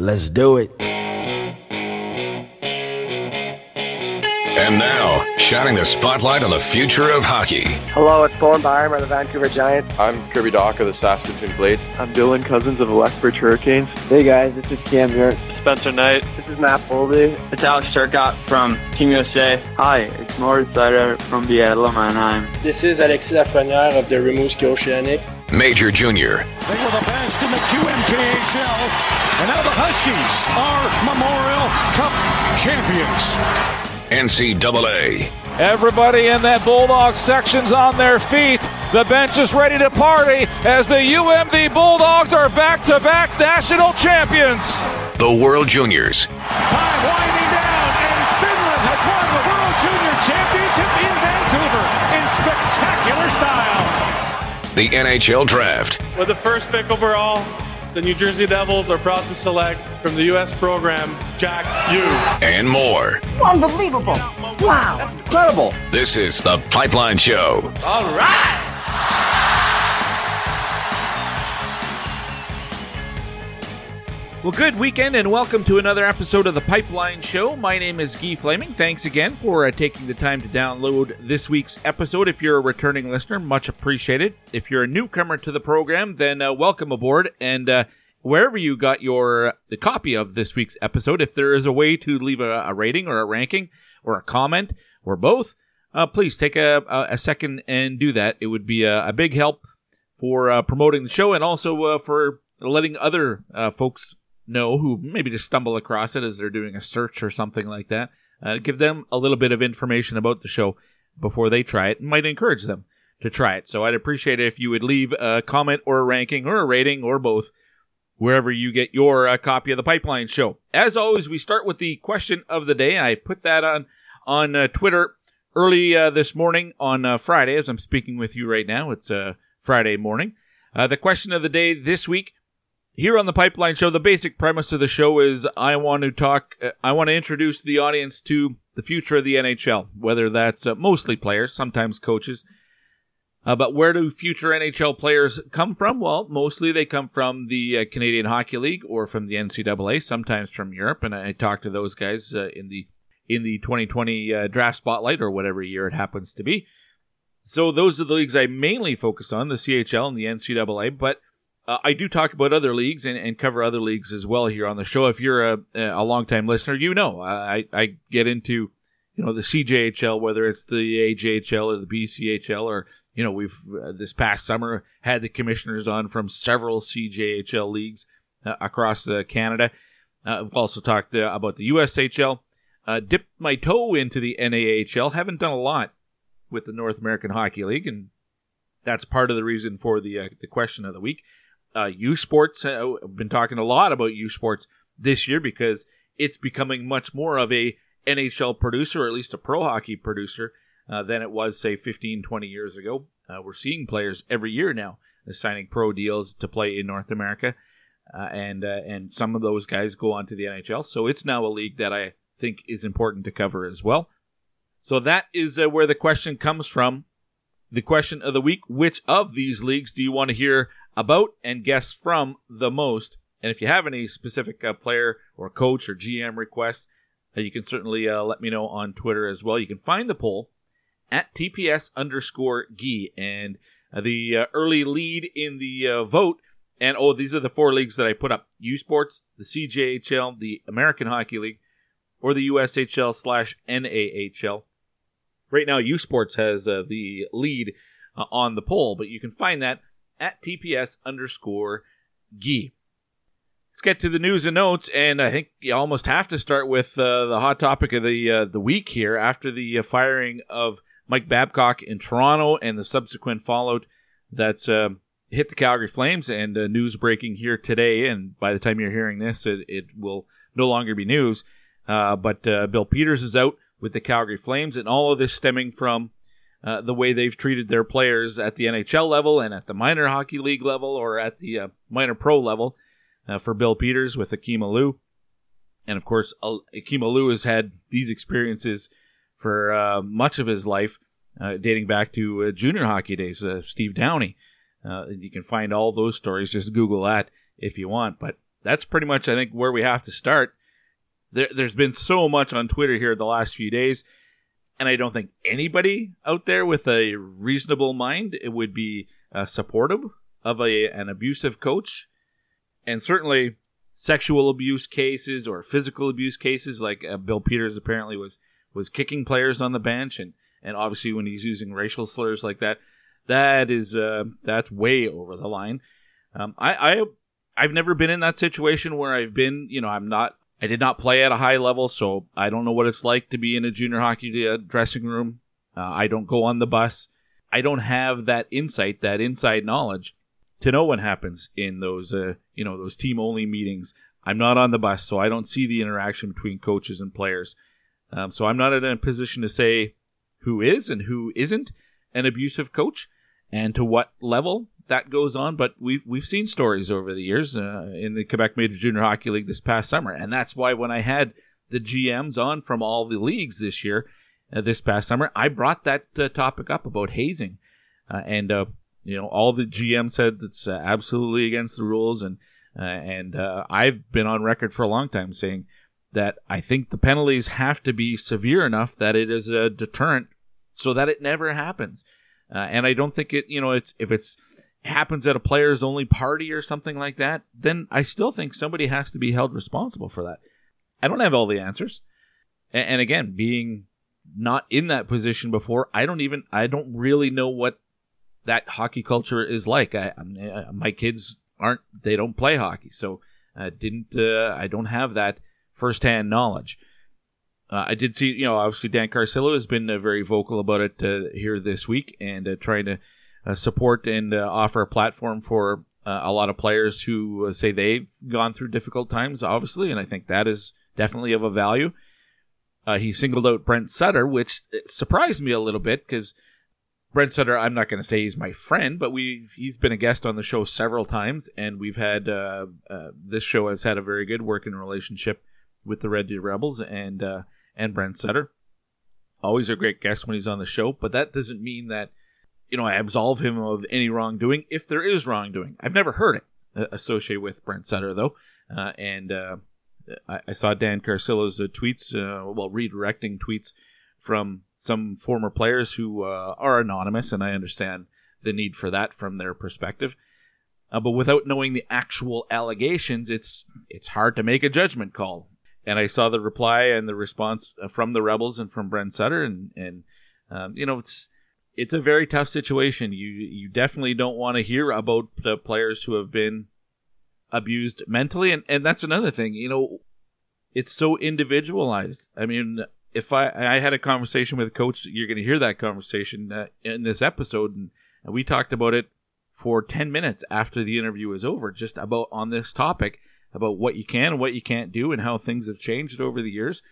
Let's do it. And now, shining the spotlight on the future of hockey. Hello, it's Bowen Byram of the Vancouver Giants. I'm Kirby Dach of the Saskatoon Blades. I'm Dylan Cozens of the Lethbridge Hurricanes. Hey guys, this is Cam here. Spencer Knight. This is Matt Boldy. It's Alex Turcotte from Team USA. Hi, it's Moritz Seider from the Adler Mannheim. This is Alexis Lafreniere of the Rimouski Oceanic. Major Junior. They were the best in the QMJHL, and now the Huskies are Memorial Cup champions. NCAA. Everybody in that Bulldog section's on their feet. The bench is ready to party as the UMD Bulldogs are back to back national champions. The World Juniors. Time winding down, and Finland has won the World Junior Championship in Vancouver in spectacular style. The NHL Draft. With the first pick overall, the New Jersey Devils are proud to select from the U.S. program Jack Hughes. And more. Unbelievable. Wow. That's Incredible. This is The Pipeline Show. All right. Well, good weekend and welcome to another episode of The Pipeline Show. My name is Guy Flaming. Thanks again for uh, taking the time to download this week's episode. If you're a returning listener, much appreciated. If you're a newcomer to the program, then uh, welcome aboard. And uh, wherever you got your the copy of this week's episode, if there is a way to leave a, a rating or a ranking or a comment or both, uh, please take a, a, second and do that. It would be a, a big help for uh, promoting the show and also uh, for letting other folks know who maybe just stumble across it as they're doing a search or something like that. Uh, give them a little bit of information about the show before they try it. might encourage them to try it. So I'd appreciate it if you would leave a comment or a ranking or a rating or both wherever you get your uh, copy of the Pipeline Show. As always, we start with the question of the day. I put that on on uh, Twitter early uh, this morning on uh, Friday as I'm speaking with you right now. It's uh, Friday morning. Uh, the question of the day this week here on the Pipeline Show, the basic premise of the show is I want to talk, uh, I want to introduce the audience to the future of the NHL, whether that's uh, mostly players, sometimes coaches. Uh, but where do future NHL players come from? Well, mostly they come from the uh, Canadian Hockey League or from the NCAA, sometimes from Europe. And I, I talked to those guys uh, in the in the 2020 uh, draft spotlight or whatever year it happens to be. So those are the leagues I mainly focus on, the CHL and the NCAA. But uh, I do talk about other leagues and, and, cover other leagues as well here on the show. If you're a, a longtime listener, you know I, I get into you know the CJHL, whether it's the AJHL or the BCHL, or you know we've uh, this past summer had the commissioners on from several CJHL leagues uh, across uh, Canada. Uh, I've also talked uh, about the USHL. dipped my toe into the NAHL. Haven't done a lot with the North American Hockey League, and that's part of the reason for the the question of the week uh, U Sports. Uh, I've been talking a lot about U Sports this year because it's becoming much more of a NHL producer, or at least a pro hockey producer, uh, than it was, say, 15, 20 years ago. Uh, we're seeing players every year now signing pro deals to play in North America, uh, and uh, and some of those guys go on to the NHL. So it's now a league that I think is important to cover as well. So that is uh, where the question comes from. The question of the week: Which of these leagues do you want to hear about and guests from the most. And if you have any specific uh, player or coach or GM requests, uh, you can certainly uh, let me know on Twitter as well. You can find the poll at TPS underscore Gee. And uh, the uh, early lead in the uh, vote, and oh, these are the four leagues that I put up U Sports, the CJHL, the American Hockey League, or the USHL slash NAHL. Right now, U Sports has the lead on the poll, but you can find that at TPS underscore Gee. Let's get to the news and notes, and I think you almost have to start with uh, the hot topic of the uh, the week here. After the uh, firing of Mike Babcock in Toronto and the subsequent fallout that's uh, hit the Calgary Flames, and uh, news breaking here today, and by the time you're hearing this, it, it will no longer be news. Uh, but Bill Peters is out with the Calgary Flames, and all of this stemming from uh, the way they've treated their players at the NHL level and at the minor hockey league level or at the uh, minor pro level uh, for Bill Peters with Akim Aliu. And of course, Akim Aliu has had these experiences for uh, much of his life, uh, dating back to junior hockey days. Steve Downie. you can find all those stories. Just Google that if you want. But that's pretty much, I think, where we have to start. There, there's been so much on Twitter here the last few days, and I don't think anybody out there with a reasonable mind would be uh, supportive of a an abusive coach, and certainly sexual abuse cases or physical abuse cases, like uh, Bill Peters apparently was was kicking players on the bench, and and obviously when he's using racial slurs like that, that is uh, that's way over the line. Um, I, I I've never been in that situation where I've been, you know, I'm not, I did not play at a high level, so I don't know what it's like to be in a junior hockey uh, dressing room. Uh, I don't go on the bus. I don't have that insight, that inside knowledge to know what happens in those, uh, you know, those team only meetings. I'm not on the bus, so I don't see the interaction between coaches and players. Um, so I'm not in a position to say who is and who isn't an abusive coach and to what level that goes on. But we've we've seen stories over the years uh, in the Quebec Major Junior Hockey League this past summer, and that's why when I had the GMs on from all the leagues this year, uh, this past summer, I brought that uh, topic up about hazing, uh, and uh, you know all the GM said that's uh, absolutely against the rules, and and I've been on record for a long time saying that I think the penalties have to be severe enough that it is a deterrent, so that it never happens. and I don't think it, you know, it's if it's happens at a players only party or something like that, then I still think somebody has to be held responsible for that. I don't have all the answers. And, again, being not in that position before, I don't even, I don't really know what that hockey culture is like. I, I my kids aren't, they don't play hockey. So I didn't, uh, I don't have that firsthand knowledge. Uh, I did see, you know, obviously Dan Carcillo has been uh, very vocal about it uh, here this week and uh, trying to support and uh, offer a platform for uh, a lot of players who uh, say they've gone through difficult times, obviously, and I think that is definitely of a value. Uh, he singled out Brent Sutter, which surprised me a little bit because Brent Sutter, I'm not going to say he's my friend, but we he's been a guest on the show several times, and we've had uh, this show has had a very good working relationship with the Red Deer Rebels and and Brent Sutter. Always a great guest when he's on the show, but that doesn't mean that you know, I absolve him of any wrongdoing if there is wrongdoing. I've never heard it uh, associated with Brent Sutter, though. Uh, and uh, I, I, saw Dan Carcillo's uh, tweets, uh, well, redirecting tweets from some former players who uh, are anonymous, and I understand the need for that from their perspective. but without knowing the actual allegations, it's it's hard to make a judgment call. And I saw the reply and the response from the rebels and from Brent Sutter, and and um, you know it's it's a very tough situation. You you definitely don't want to hear about the players who have been abused mentally, and and that's another thing. You know, it's so individualized. I mean, if I I had a conversation with a coach, you're going to hear that conversation uh, in this episode, and, and we talked about it for ten minutes after the interview was over, just about on this topic about what you can and what you can't do, and how things have changed over the years.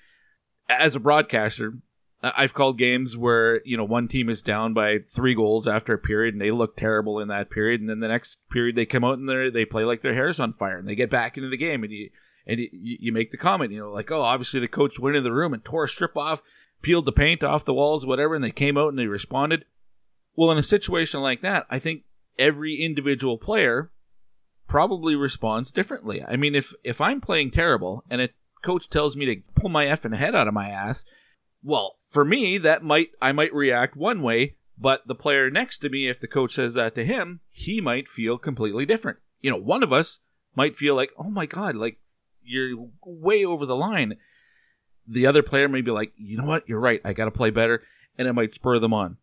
As a broadcaster, I've called games where you know one team is down by three goals after a period and they look terrible in that period, and then the next period they come out and they they play like their hair's on fire and they get back into the game and you and you, you make the comment you know like oh obviously the coach went in the room and tore a strip off, peeled the paint off the walls whatever, and they came out and they responded. Well, in a situation like that, I think every individual player probably responds differently. I mean, if if I'm playing terrible and a coach tells me to pull my effing head out of my ass well, for me, that might I might react one way, but the player next to me, if the coach says that to him, he might feel completely different. You know, one of us might feel like, oh my god, like you're way over the line. The other player may be like, you know what, you're right, I got to play better, and it might spur them on.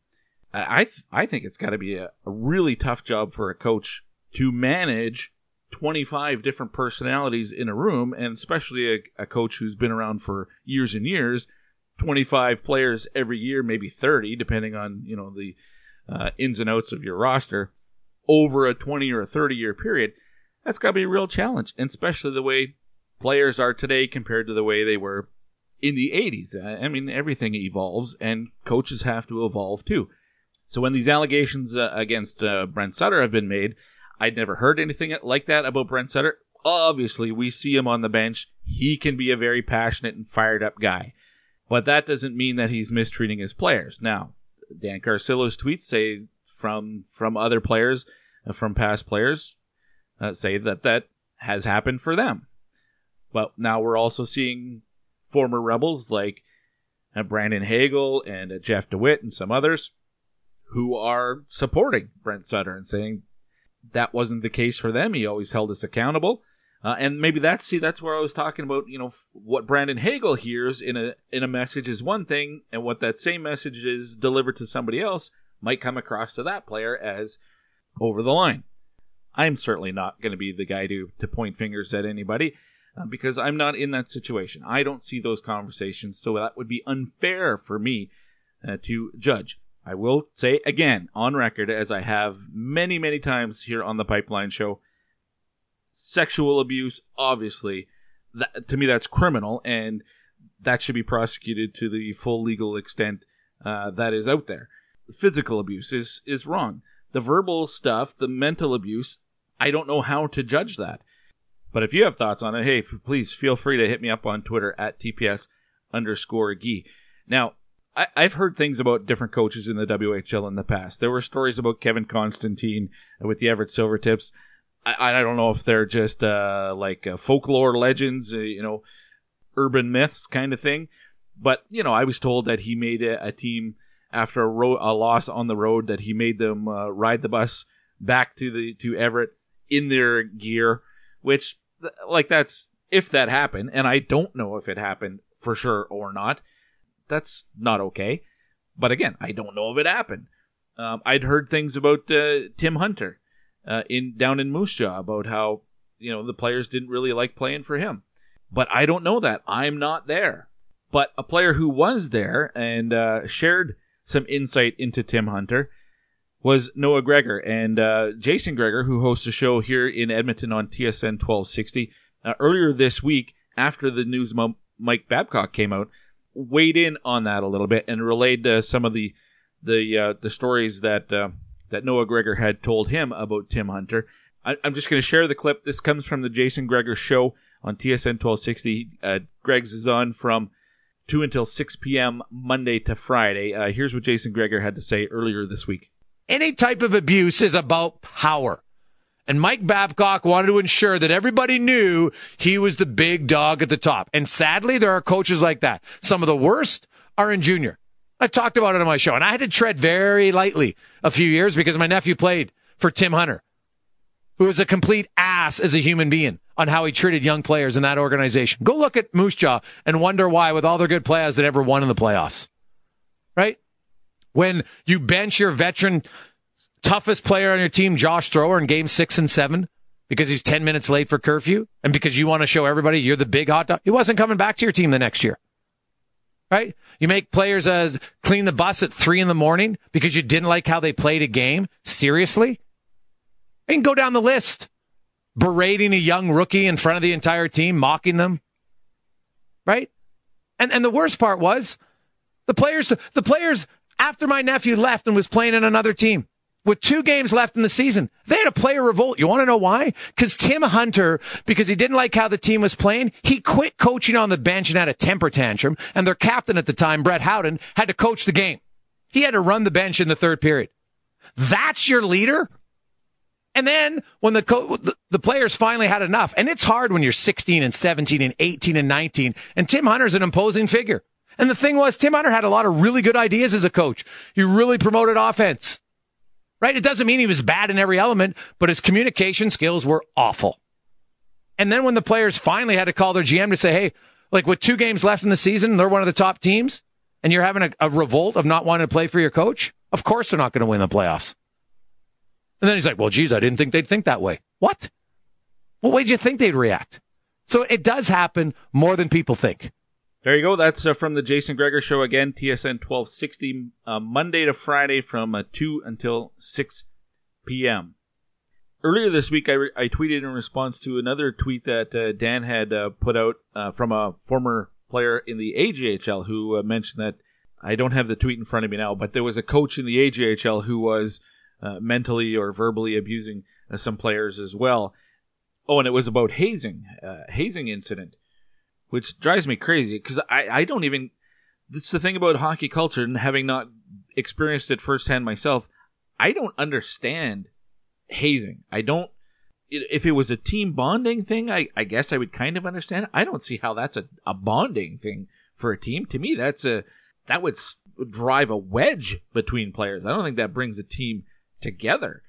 I th- I think it's got to be a, a really tough job for a coach to manage 25 different personalities in a room, and especially a, a coach who's been around for years and years 25 players every year, maybe 30, depending on you know the uh, ins and outs of your roster, over a 20 or a 30 year period. That's got to be a real challenge, and especially the way players are today compared to the way they were in the 80s. I mean, everything evolves, and coaches have to evolve too. So when these allegations uh, against uh, Brent Sutter have been made, I'd never heard anything like that about Brent Sutter. Obviously, we see him on the bench. He can be a very passionate and fired up guy. But that doesn't mean that he's mistreating his players. Now, Dan Carcillo's tweets say from from other players, uh, from past players, uh, say that that has happened for them. But now we're also seeing former rebels like uh, Brandon Hagel and uh, Jeff DeWitt and some others who are supporting Brent Sutter and saying that wasn't the case for them. He always held us accountable. Uh, and maybe that's see that's where I was talking about. You know what Brandon Hagel hears in a in a message is one thing, and what that same message is delivered to somebody else might come across to that player as over the line. I'm certainly not going to be the guy to to point fingers at anybody uh, because I'm not in that situation. I don't see those conversations, so that would be unfair for me uh, to judge. I will say again on record, as I have many many times here on the Pipeline Show sexual abuse, obviously, that, to me that's criminal, and that should be prosecuted to the full legal extent uh, that is out there. Physical abuse is is wrong. The verbal stuff, the mental abuse, I don't know how to judge that. But if you have thoughts on it, hey, please feel free to hit me up on Twitter at TPS underscore Gee. Now, I, have heard things about different coaches in the WHL in the past. There were stories about Kevin Constantine with the Everett Silvertips. I, I don't know if they're just uh, like uh, folklore legends, uh, you know, urban myths kind of thing. But you know, I was told that he made a, a team after a, ro- a, loss on the road that he made them uh, ride the bus back to the to Everett in their gear, which like that's if that happened, and I don't know if it happened for sure or not. That's not okay. But again, I don't know if it happened. Um, I'd heard things about uh, Tim Hunter uh, in down in Moose Jaw about how you know the players didn't really like playing for him. But I don't know that. I'm not there. But a player who was there and uh, shared some insight into Tim Hunter was Noah Gregor and uh, Jason Gregor, who hosts a show here in Edmonton on TSN 1260. Uh, earlier this week, after the news Mike Babcock came out, weighed in on that a little bit and relayed uh, some of the the uh, the stories that that Noah Gregor had told him about Tim Hunter. I, am just going to share the clip. This comes from the Jason Gregor show on TSN 1260. Uh, Greg's is on from 2 until 6 p.m. Monday to Friday. Uh, here's what Jason Gregor had to say earlier this week. Any type of abuse is about power. And Mike Babcock wanted to ensure that everybody knew he was the big dog at the top. And sadly, there are coaches like that. Some of the worst are in junior. I talked about it on my show, and I had to tread very lightly a few years because my nephew played for Tim Hunter, who was a complete ass as a human being on how he treated young players in that organization. Go look at Moose Jaw and wonder why, with all their good players that ever won in the playoffs, right? When you bench your veteran, toughest player on your team, Josh Thrower, in game six and seven, because he's 10 minutes late for curfew and because you want to show everybody you're the big hot dog, he wasn't coming back to your team the next year right? You make players as clean the bus at three in the morning because you didn't like how they played a game. Seriously? And go down the list. Berating a young rookie in front of the entire team, mocking them. Right? And and the worst part was the players the players after my nephew left and was playing in another team with two games left in the season. They had a player revolt. You want to know why? Because Tim Hunter, because he didn't like how the team was playing, he quit coaching on the bench and had a temper tantrum. And their captain at the time, Brett Howden, had to coach the game. He had to run the bench in the third period. That's your leader? And then when the, co- the players finally had enough, and it's hard when you're 16 and 17 and 18 and 19, and Tim Hunter's an imposing figure. And the thing was, Tim Hunter had a lot of really good ideas as a coach. He really promoted offense right? It doesn't mean he was bad in every element, but his communication skills were awful. And then when the players finally had to call their GM to say, hey, like with two games left in the season, they're one of the top teams, and you're having a, a revolt of not wanting to play for your coach, of course they're not going to win the playoffs. And then he's like, well, geez, I didn't think they'd think that way. What? What way did you think they'd react? So it does happen more than people think. There you go. That's uh, from the Jason Gregor Show again, TSN 1260, uh, Monday to Friday from uh, 2 until 6 p.m. Earlier this week, I, re- I tweeted in response to another tweet that uh, Dan had uh, put out uh, from a former player in the AJHL who mentioned that I don't have the tweet in front of me now, but there was a coach in the AJHL who was mentally or verbally abusing some players as well. Oh, and it was about hazing, hazing incident which drives me crazy because I, I don't even. That's the thing about hockey culture, and having not experienced it firsthand myself, I don't understand hazing. I don't. if it was a team bonding thing, I, I guess I would kind of understand. I don't see how that's a, a bonding thing for a team. To me, that's a that would drive a wedge between players. I don't think that brings a team together.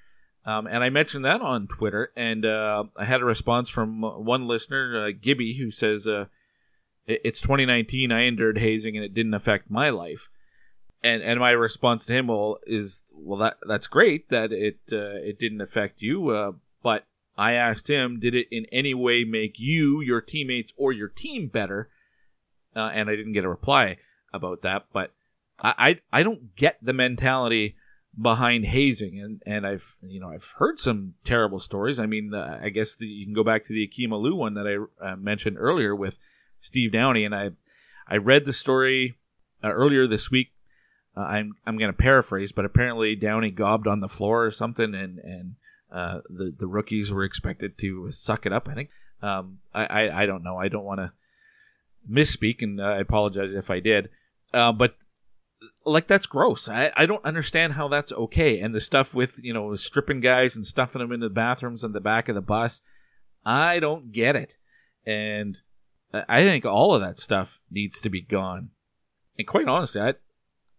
Um, and I mentioned that on Twitter, and uh, I had a response from one listener, uh, Gibby, who says, uh, "It's 2019. I endured hazing, and it didn't affect my life." And and my response to him, well, is well that that's great that it uh, it didn't affect you, uh, but I asked him, did it in any way make you, your teammates, or your team better? Uh, and I didn't get a reply about that, but I, I I don't get the mentality behind hazing, and and I've you know I've heard some terrible stories. I mean, uh, I guess the, you can go back to the Akim Aliu one that I uh, mentioned earlier with Steve Downie, and I I read the story uh, earlier this week. Uh, I'm I'm going to paraphrase, but apparently Downie gobbed on the floor or something, and and uh, the the rookies were expected to suck it up. I think. Um, I, I, I don't know. I don't want to misspeak, and I apologize if I did. Uh, but like that's gross. I, I don't understand how that's okay. And the stuff with you know stripping guys and stuffing them into the bathrooms in the back of the bus, I don't get it. And I think all of that stuff needs to be gone. And quite honestly, I,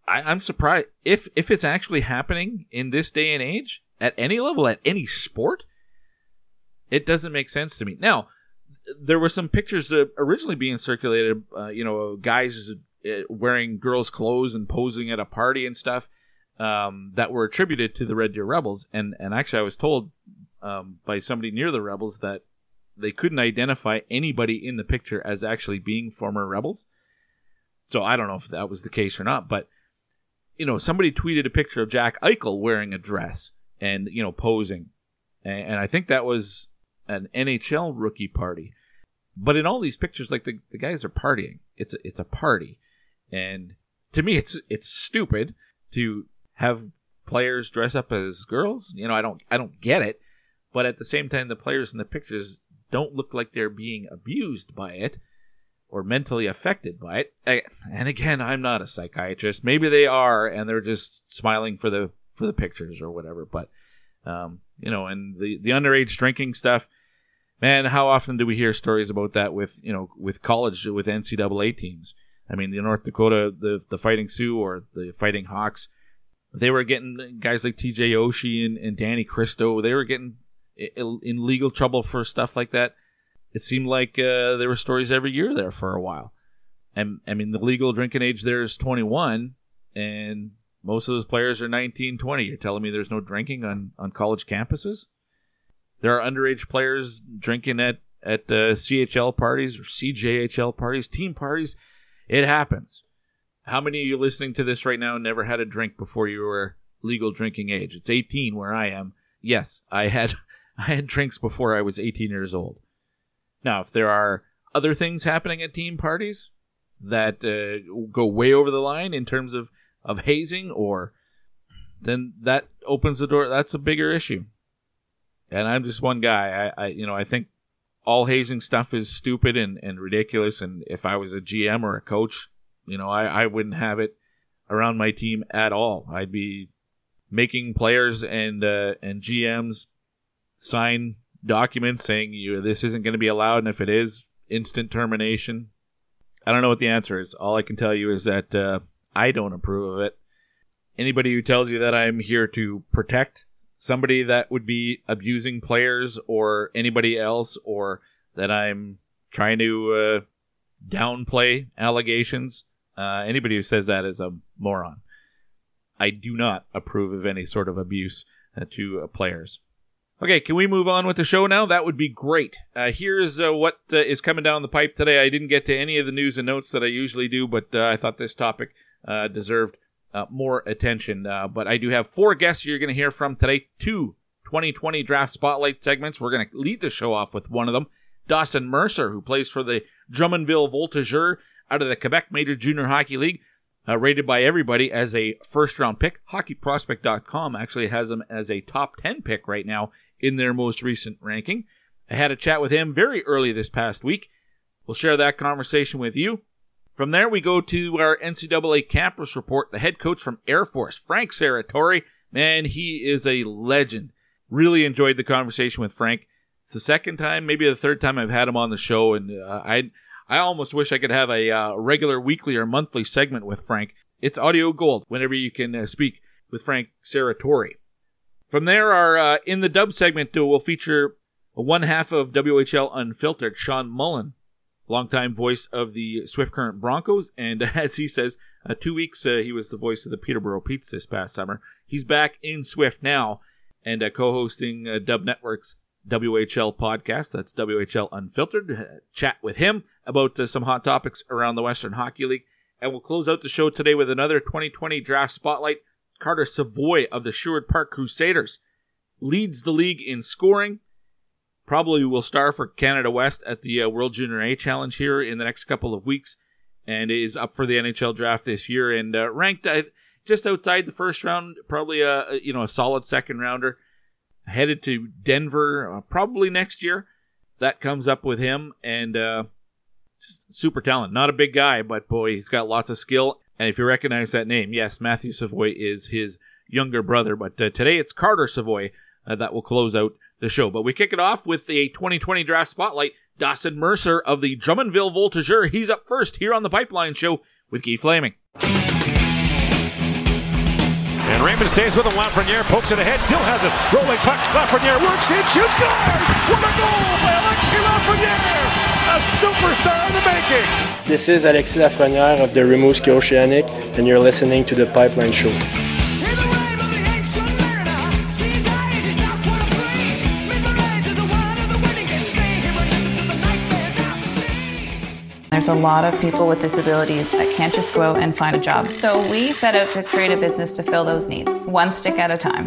I I'm surprised if if it's actually happening in this day and age at any level at any sport. It doesn't make sense to me. Now, there were some pictures originally being circulated. Uh, you know, guys uh, wearing girls' clothes and posing at a party and stuff um, that were attributed to the Red Deer Rebels. And and actually, I was told um, by somebody near the Rebels that they couldn't identify anybody in the picture as actually being former Rebels. So I don't know if that was the case or not, but you know, somebody tweeted a picture of Jack Eichel wearing a dress and you know posing, and, and I think that was an NHL rookie party. But in all these pictures, like the, the guys are partying. It's a, it's a party. And to me, it's it's stupid to have players dress up as girls. You know, I don't I don't get it. But at the same time, the players in the pictures don't look like they're being abused by it or mentally affected by it. And again, I'm not a psychiatrist. Maybe they are, and they're just smiling for the for the pictures or whatever. But um, you know, and the the underage drinking stuff. Man, how often do we hear stories about that with you know with college with NCAA teams? I mean, the North Dakota, the the Fighting Sioux or the Fighting Hawks, they were getting guys like T.J. Oshie and, and Danny Kristo. They were getting in legal trouble for stuff like that. It seemed like uh, there were stories every year there for a while. And I mean, the legal drinking age there is 21, and most of those players are 19, 20. You're telling me there's no drinking on, on college campuses? There are underage players drinking at at uh, CHL parties or CJHL parties, team parties. It happens. How many of you listening to this right now never had a drink before you were legal drinking age? It's 18 where I am. Yes, I had I had drinks before I was 18 years old. Now, if there are other things happening at team parties that uh, go way over the line in terms of of hazing or then that opens the door that's a bigger issue. And I'm just one guy. I, I you know, I think all hazing stuff is stupid and, and ridiculous. And if I was a GM or a coach, you know, I, I wouldn't have it around my team at all. I'd be making players and uh, and GMs sign documents saying you this isn't going to be allowed, and if it is, instant termination. I don't know what the answer is. All I can tell you is that uh, I don't approve of it. Anybody who tells you that I'm here to protect somebody that would be abusing players or anybody else, or that I'm trying to uh, downplay allegations. Uh, anybody who says that is a moron. I do not approve of any sort of abuse uh, to players. Okay, can we move on with the show now? That would be great. Uh, here's uh, what is coming down the pipe today. I didn't get to any of the news and notes that I usually do, but I thought this topic deserved uh, more attention. Uh, but I do have four guests you're going to hear from today. Two 2020 draft spotlight segments. We're going to lead the show off with one of them. Dawson Mercer, who plays for the Drummondville Voltigeurs out of the Quebec Major Junior Hockey League, uh, rated by everybody as a first round pick. HockeyProspect.com actually has him as a top 10 pick right now in their most recent ranking. I had a chat with him very early this past week. We'll share that conversation with you. From there, we go to our NCAA campus report. The head coach from Air Force, Frank Serratore. Man, he is a legend. Really enjoyed the conversation with Frank. It's the second time, maybe the third time I've had him on the show, and uh, I I almost wish I could have a uh, regular weekly or monthly segment with Frank. It's audio gold whenever you can uh, speak with Frank Serratore. From there, our uh, in the dub segment will feature one half of WHL Unfiltered, Shawn Mullin, longtime voice of the Swift Current Broncos, and as he says, uh, two weeks uh, he was the voice of the Peterborough Petes this past summer. He's back in Swift now and uh, co-hosting uh, Dub Network's WHL podcast. That's WHL Unfiltered. Uh, chat with him about some hot topics around the Western Hockey League. And we'll close out the show today with another 2020 draft spotlight. Carter Savoie of the Sherwood Park Crusaders leads the league in scoring. Probably will star for Canada West at the uh, World Junior A Challenge here in the next couple of weeks, and is up for the NHL draft this year and uh, ranked uh, just outside the first round. Probably a you know a solid second rounder. Headed to Denver uh, probably next year. That comes up with him and uh, just super talent. Not a big guy, but boy, he's got lots of skill. And if you recognize that name, yes, Matthew Savoie is his younger brother. But uh, today it's Carter Savoie uh, that will close out the show. But we kick it off with the 2020 draft spotlight. Dawson Mercer of the Drummondville Voltigeur. He's up first here on the Pipeline Show with Guy Flaming. And Raymond stays with him. Lafreniere pokes it ahead, still has it. Rolling puck. Lafreniere works in, shoots, scores! What a goal by Alexis Lafreniere! A superstar in the making! This is Alexis Lafreniere of the Rimouski Oceanic, and you're listening to the Pipeline Show. There's a lot of people with disabilities that can't just go out and find a job. So we set out to create a business to fill those needs, one stick at a time.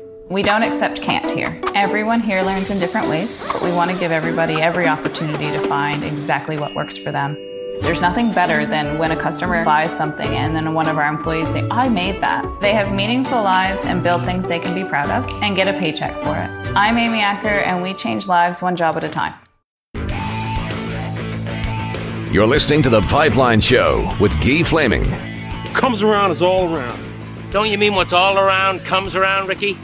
We don't accept can't here. Everyone here learns in different ways, but we want to give everybody every opportunity to find exactly what works for them. There's nothing better than when a customer buys something and then one of our employees say, I made that. They have meaningful lives and build things they can be proud of and get a paycheck for it. I'm Amy Acker and we change lives one job at a time. You're listening to The Pipeline Show with Guy Flaming. Comes around is all around. Don't you mean what's all around comes around, Ricky?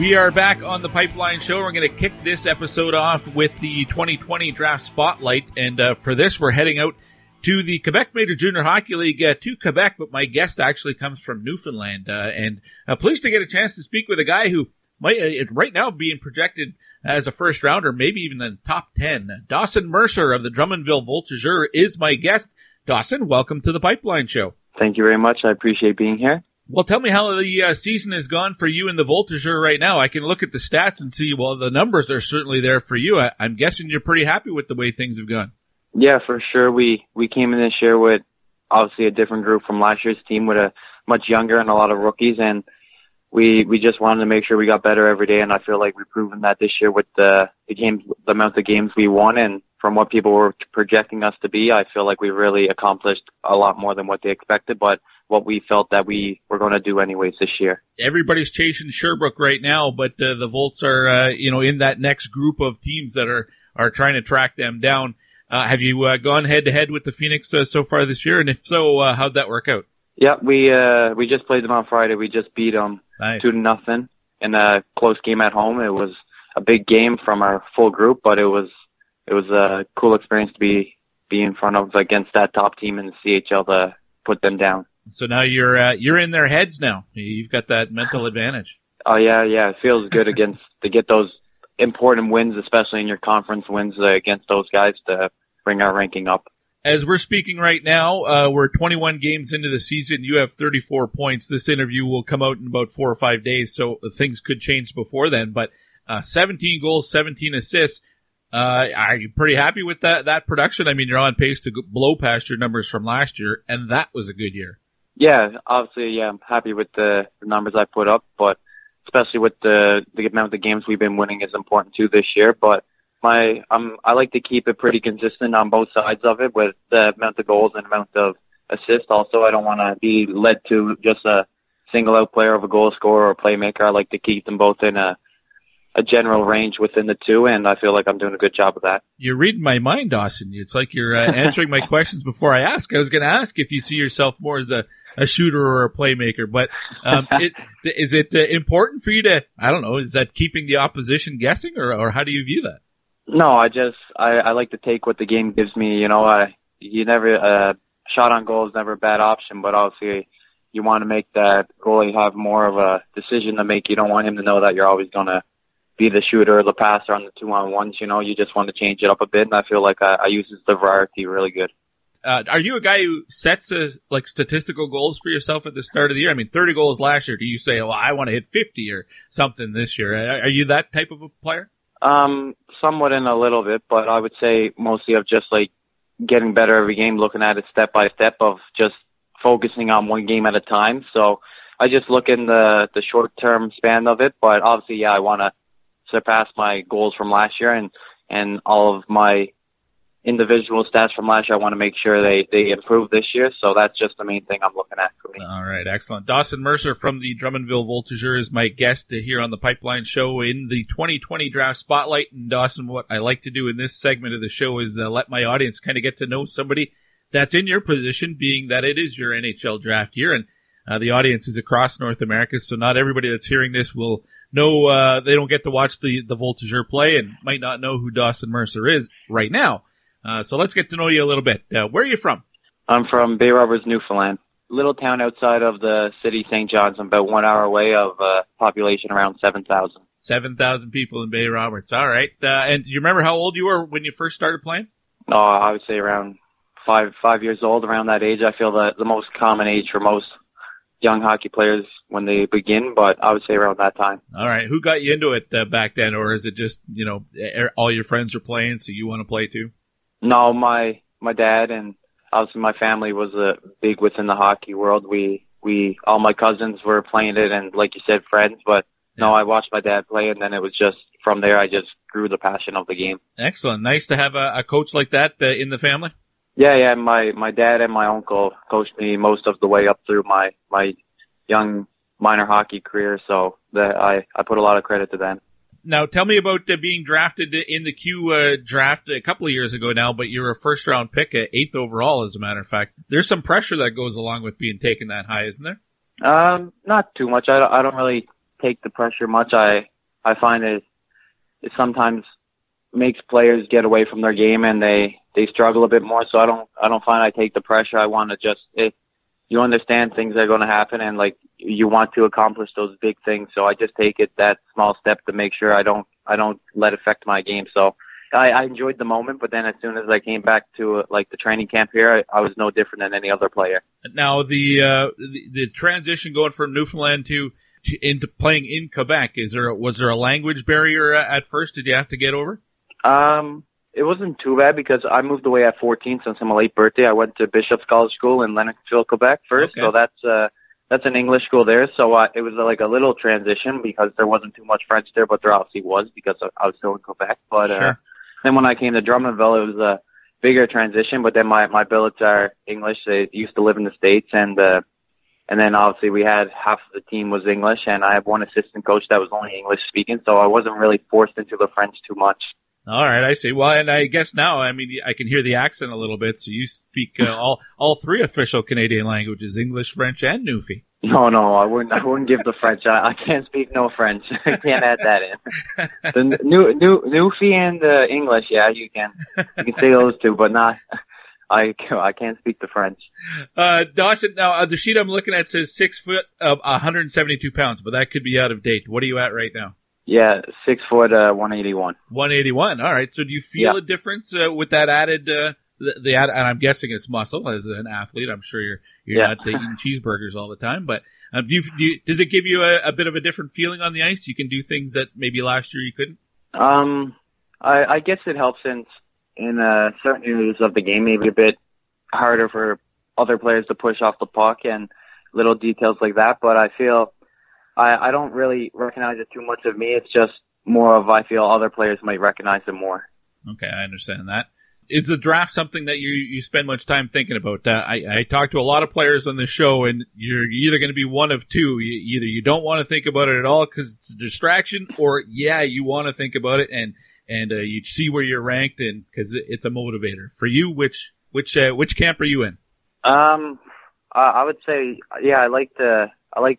We are back on the Pipeline Show. We're going to kick this episode off with the 2020 Draft Spotlight. And uh, for this, we're heading out to the Quebec Major Junior Hockey League uh, to Quebec, but my guest actually comes from Newfoundland. Uh, and uh, pleased to get a chance to speak with a guy who might, uh, right now, being projected as a first rounder, maybe even the top 10. Dawson Mercer of the Drummondville Voltigeur is my guest. Dawson, welcome to the Pipeline Show. Thank you very much. I appreciate being here. Well, tell me how the uh, season has gone for you in the Voltigeur right now. I can look at the stats and see, well, the numbers are certainly there for you. I, am guessing you're pretty happy with the way things have gone. Yeah, for sure. We we came in this year with obviously a different group from last year's team with a much younger and a lot of rookies, and we we just wanted to make sure we got better every day. And I feel like we've proven that this year with the the games, the amount of games we won, and from what people were projecting us to be, I feel like we really accomplished a lot more than what they expected. But what we felt that we were going to do anyways this year. Everybody's chasing Sherbrooke right now, but uh, the Volts are, uh, you know, in that next group of teams that are, are trying to track them down. Uh, have you uh, gone head to head with the Phoenix uh, so far this year? And if so, uh, how'd that work out? Yeah, we, we just played them on Friday. We just beat them nice. two to nothing in a close game at home. It was a big game from our full group, but it was, it was a cool experience to be, be in front of against that top team in the CHL to put them down. So now you're uh, you're in their heads now. You've got that mental advantage. Oh yeah, yeah. It feels good against to get those important wins, especially in your conference wins uh, against those guys to bring our ranking up. As we're speaking right now, uh, we're 21 games into the season. You have 34 points. This interview will come out in about four or five days, so things could change before then. But uh, 17 goals, 17 assists. Uh, are you pretty happy with that that production? I mean, you're on pace to blow past your numbers from last year, and that was a good year. Yeah, obviously, yeah, I'm happy with the numbers I put up, but especially with the the amount of games we've been winning is important too this year. But my um I like to keep it pretty consistent on both sides of it with the amount of goals and amount of assists. Also, I don't want to be led to just a single out player of a goal scorer or playmaker. I like to keep them both in a a general range within the two, and I feel like I'm doing a good job of that. You're reading my mind, Dawson. It's like you're uh, answering my questions before I ask. I was going to ask if you see yourself more as a, a shooter or a playmaker, but um, it, is it uh, important for you to? I don't know. Is that keeping the opposition guessing, or or how do you view that? No, I just I, I like to take what the game gives me. You know, I you never uh, shot on goal is never a bad option, but obviously you want to make that goalie have more of a decision to make. You don't want him to know that you're always going to be the shooter or the passer on the two on ones. You know, you just want to change it up a bit, and I feel like I, I use the variety really good. Uh, are you a guy who sets a, like statistical goals for yourself at the start of the year? I mean, 30 goals last year. Do you say, well, I want to hit 50 or something this year? Are, you that type of a player? Um, somewhat in a little bit, but I would say mostly of just like getting better every game, looking at it step by step of just focusing on one game at a time. So I just look in the the short term span of it, but obviously, yeah, I want to surpass my goals from last year and and all of my individual stats from last year. I want to make sure they they improve this year. So that's just the main thing I'm looking at for me. All right, excellent. Dawson Mercer from the Drummondville Voltigeur is my guest here on the Pipeline Show in the 2020 Draft Spotlight. And Dawson, what I like to do in this segment of the show is uh, let my audience kind of get to know somebody that's in your position, being that it is your NHL draft year and. Uh, the audience is across North America, so not everybody that's hearing this will know. Uh, they don't get to watch the the Voltigeur play and might not know who Dawson Mercer is right now. Uh, so let's get to know you a little bit. Uh, where are you from? I'm from Bay Roberts, Newfoundland. Little town outside of the city, St. John's. I'm about one hour away of uh, population around 7,000. 7,000 people in Bay Roberts. All right. Uh, and you remember how old you were when you first started playing? Oh, I would say around five five years old. Around that age, I feel that the most common age for most young hockey players when they begin, but I would say around that time. All right. Who got you into it uh, back then, or is it just you know all your friends are playing, so you want to play too? No, my my dad and obviously my family was uh, big within the hockey world. We we all my cousins were playing it, and like you said, friends. But yeah. no, I watched my dad play, and then it was just from there I just grew the passion of the game. Excellent. Nice to have a, a coach like that uh, in the family. Yeah, yeah. My my dad and my uncle coached me most of the way up through my my young minor hockey career, so that I I put a lot of credit to them. Now, tell me about uh, being drafted in the Q uh, draft a couple of years ago now, but you're a first round pick, at eighth overall, as a matter of fact. There's some pressure that goes along with being taken that high, isn't there? Um, not too much. I, I don't really take the pressure much. I I find it it sometimes makes players get away from their game and they they struggle a bit more. So I don't I don't find I take the pressure. I want to just it, you understand things are going to happen and like you want to accomplish those big things. So I just take it that small step to make sure I don't I don't let it affect my game. So I, I enjoyed the moment, but then as soon as I came back to uh, like the training camp here, I, I was no different than any other player. Now the uh, the, the transition going from Newfoundland to, to into playing in Quebec is there was there a language barrier at first? Did you have to get over? Um, it wasn't too bad because I moved away at 14 since I'm a late birthday. I went to Bishop's College School in Lennoxville, Quebec first, okay. so that's uh that's an English school there. So uh, it was uh, like a little transition because there wasn't too much French there, but there obviously was because I was still in Quebec. But sure. uh, then when I came to Drummondville, it was a bigger transition. But then my my billets are English. They used to live in the states, and uh, and then obviously we had half of the team was English, and I have one assistant coach that was only English speaking, so I wasn't really forced into the French too much. All right, I see. Well, and I guess now, I mean, I can hear the accent a little bit. So you speak uh, all all three official Canadian languages: English, French, and Newfie. No, no, I wouldn't. I wouldn't give the French. I, I can't speak no French. I can't add that in. The new new Newfie and uh, English, yeah, you can. You can say those two, but not. I I can't speak the French. Uh, Dawson, now uh, the sheet I'm looking at says six foot of 172 pounds, but that could be out of date. What are you at right now? Yeah, six foot, uh, 181. 181. All right. So do you feel yeah. a difference uh, with that added, uh, the, the add, and I'm guessing it's muscle as an athlete. I'm sure you're, you're yeah. not eating cheeseburgers all the time, but um, do you, do you, does it give you a, a, bit of a different feeling on the ice? You can do things that maybe last year you couldn't? Um, I, I guess it helps in, in, uh, certain areas of the game, maybe a bit harder for other players to push off the puck and little details like that, but I feel, I, I don't really recognize it too much of me. It's just more of I feel other players might recognize it more. Okay, I understand that. Is the draft something that you you spend much time thinking about? Uh, I I talk to a lot of players on the show, and you're either going to be one of two. You, either you don't want to think about it at all because it's a distraction, or yeah, you want to think about it and and uh, you see where you're ranked and because it's a motivator for you. Which which uh, which camp are you in? Um, I would say yeah. I like to I like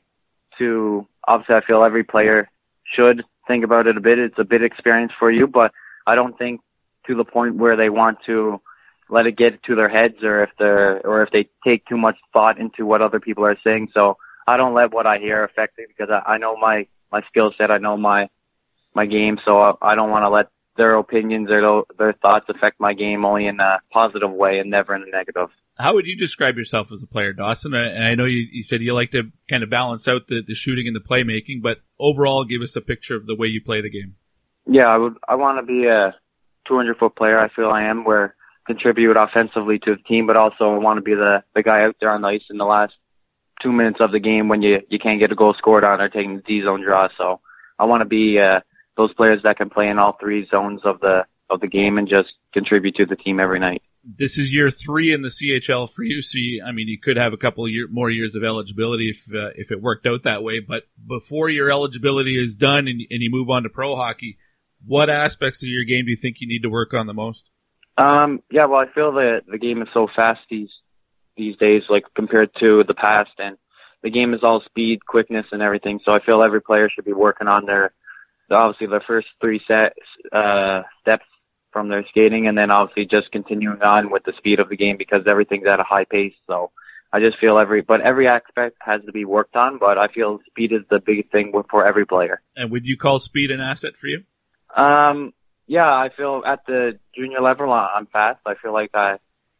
to obviously I feel every player should think about it a bit. It's a bit experience for you, but I don't think to the point where they want to let it get to their heads or if they're or if they take too much thought into what other people are saying. So I don't let what I hear affect me because I, I know my my skill set, I know my my game, so I, I don't want to let their opinions or their thoughts affect my game only in a positive way and never in a negative. How would you describe yourself as a player, Dawson? And I know you, you said you like to kind of balance out the, the shooting and the playmaking, but overall, give us a picture of the way you play the game. Yeah, I would. I want to be a 200 foot player. I feel I am where contribute offensively to the team, but also I want to be the the guy out there on the ice in the last two minutes of the game when you you can't get a goal scored on or taking the D zone draw. So I want to be uh, those players that can play in all three zones of the of the game and just contribute to the team every night. This is year three in the CHL for you. So, you, I mean, you could have a couple year, more years of eligibility if uh, if it worked out that way. But before your eligibility is done and, and you move on to pro hockey, what aspects of your game do you think you need to work on the most? Um, yeah, well, I feel that the game is so fast these these days, like compared to the past, and the game is all speed, quickness, and everything. So I feel every player should be working on their obviously their first three set uh, steps from their skating, and then obviously just continuing on with the speed of the game because everything's at a high pace. So I just feel every, but every aspect has to be worked on. But I feel speed is the biggest thing for every player. And would you call speed an asset for you? Um, yeah, I feel at the junior level I'm fast. I feel like I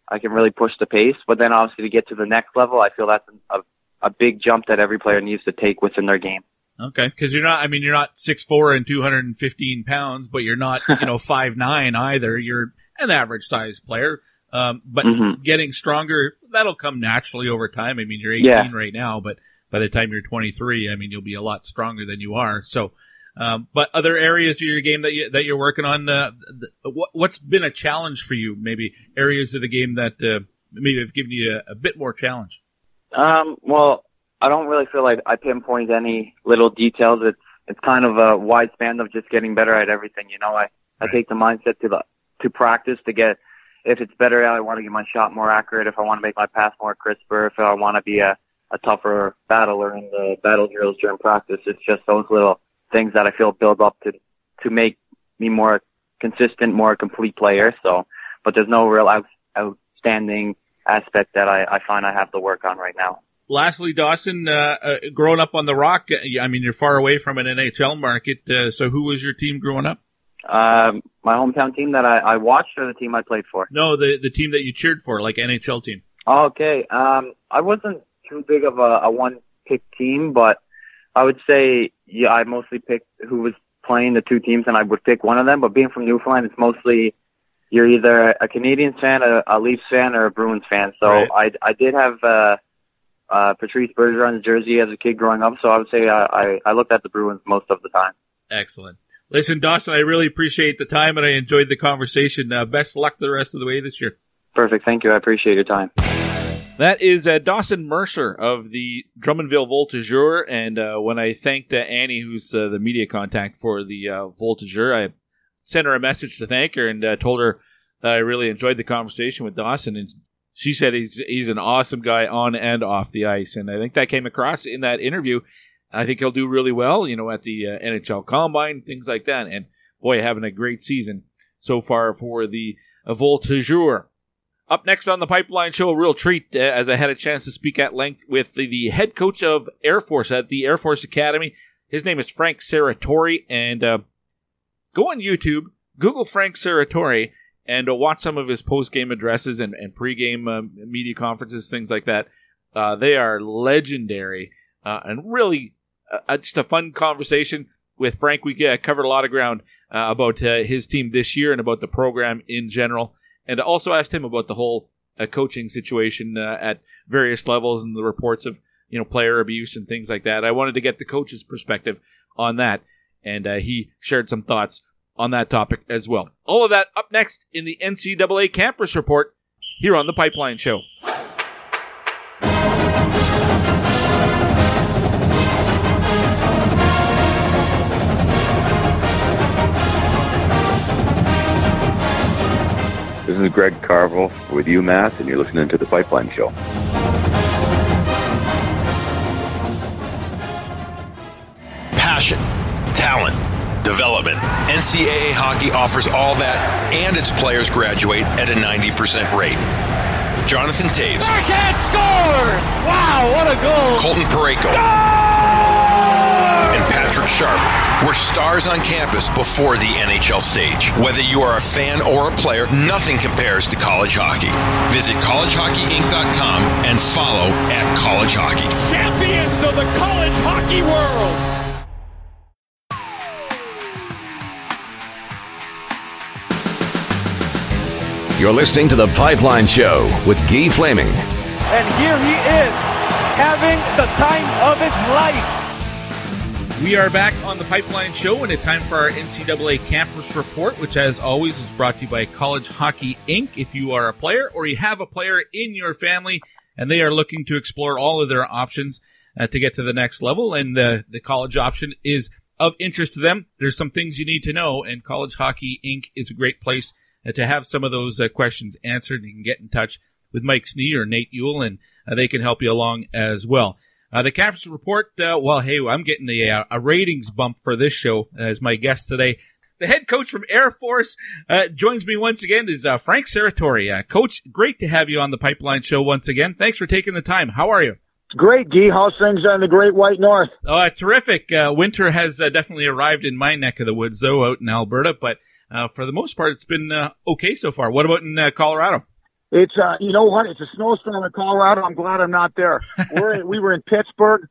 I can really push the pace, but then obviously to get to the next level, I feel that's a a big jump that every player needs to take within their game. Okay, because you're not. I mean, you're not six four and two hundred and fifteen pounds, but you're not, you know, five nine either. You're an average size player. Um, but mm-hmm. getting stronger, that'll come naturally over time. I mean, you're 18 yeah. right now, but by the time you're 23, I mean, you'll be a lot stronger than you are. So, um, but other areas of your game that you, that you're working on, uh, what, what's been a challenge for you? Maybe areas of the game that uh, maybe have given you a, a bit more challenge. Um, well, I don't really feel like I pinpoint any little details. It's it's kind of a wide span of just getting better at everything. You know, I right. I take the mindset to the to practice to get. If it's better, I want to get my shot more accurate. If I want to make my pass more crisper, if I want to be a a tougher battler in the battle drills during practice, it's just those little things that I feel build up to to make me more consistent, more complete player. So, but there's no real out, outstanding aspect that I, I find I have to work on right now. Lastly, Dawson, uh, uh, growing up on the Rock, I mean, you're far away from an NHL market. Uh, so, who was your team growing up? Um, my hometown team that I, I watched, or the team I played for? No, the the team that you cheered for, like NHL team. Okay. Um, I wasn't too big of a, a one pick team, but I would say yeah, I mostly picked who was playing the two teams, and I would pick one of them. But being from Newfoundland, it's mostly you're either a Canadiens fan, a, a Leafs fan, or a Bruins fan. So right. I I did have uh, uh, Patrice Bergeron's jersey as a kid growing up, so I would say I, I I looked at the Bruins most of the time. Excellent. Listen, Dawson, I really appreciate the time and I enjoyed the conversation. Uh, best luck the rest of the way this year. Perfect. Thank you. I appreciate your time. That is uh, Dawson Mercer of the Drummondville Voltigeur. And uh, when I thanked uh, Annie, who's uh, the media contact for the uh, Voltigeur, I sent her a message to thank her and uh, told her that I really enjoyed the conversation with Dawson. And she said he's he's an awesome guy on and off the ice. And I think that came across in that interview. I think he'll do really well, you know, at the NHL Combine, things like that. And boy, having a great season so far for the Voltigeur. Up next on the Pipeline Show, a real treat uh, as I had a chance to speak at length with the, the, head coach of Air Force at the Air Force Academy. His name is Frank Serratore, and uh, go on YouTube, Google Frank Serratore, and uh, watch some of his post game addresses and, and pre game uh, media conferences, things like that. Uh, they are legendary uh, and really just a fun conversation with Frank. We covered a lot of ground about his team this year and about the program in general and also asked him about the whole uh, coaching situation uh, at various levels and the reports of you know, player abuse and things like that. I wanted to get the coach's perspective on that, and uh, he shared some thoughts on that topic as well. All of that up next in the NCAA Campus Report here on the Pipeline Show. This is Greg Carvel with UMass, and you're listening to The Pipeline Show. Passion, talent, development. NCAA hockey offers all that, and its players graduate at a 90% rate. Jonathan Toews. Backhand scores! Wow, what a goal! Colton Parayko. And Patrick Sharp were stars on campus before the NHL stage. Whether you are a fan or a player, nothing compares to college hockey. Visit collegehockeyinc.com and follow at college hockey. Champions of the college hockey world! You're listening to The Pipeline Show with Guy Flaming. And here he is, having the time of his life. We are back on the Pipeline Show, and it's time for our NCAA Campus Report, which, as always, is brought to you by College Hockey Inc. If you are a player or you have a player in your family and they are looking to explore all of their options uh, to get to the next level, and the, the college option is of interest to them, there's some things you need to know, and College Hockey Inc. is a great place to have some of those uh, questions answered. You can get in touch with Mike Snee or Nate Ewell, and uh, they can help you along as well. Uh, the campus report, uh, well, hey, I'm getting a, a ratings bump for this show as my guest today. The head coach from Air Force uh, joins me once again is Frank Serratore. coach, great to have you on the Pipeline Show once again. Thanks for taking the time. How are you? Great, Guy. How's things in the Great White North? Oh, terrific. winter has definitely arrived in my neck of the woods, though, out in Alberta, but uh, for the most part, it's been uh, okay so far. What about in uh, Colorado? It's uh, you know what? It's a snowstorm in Colorado. I'm glad I'm not there. We're we were in Pittsburgh,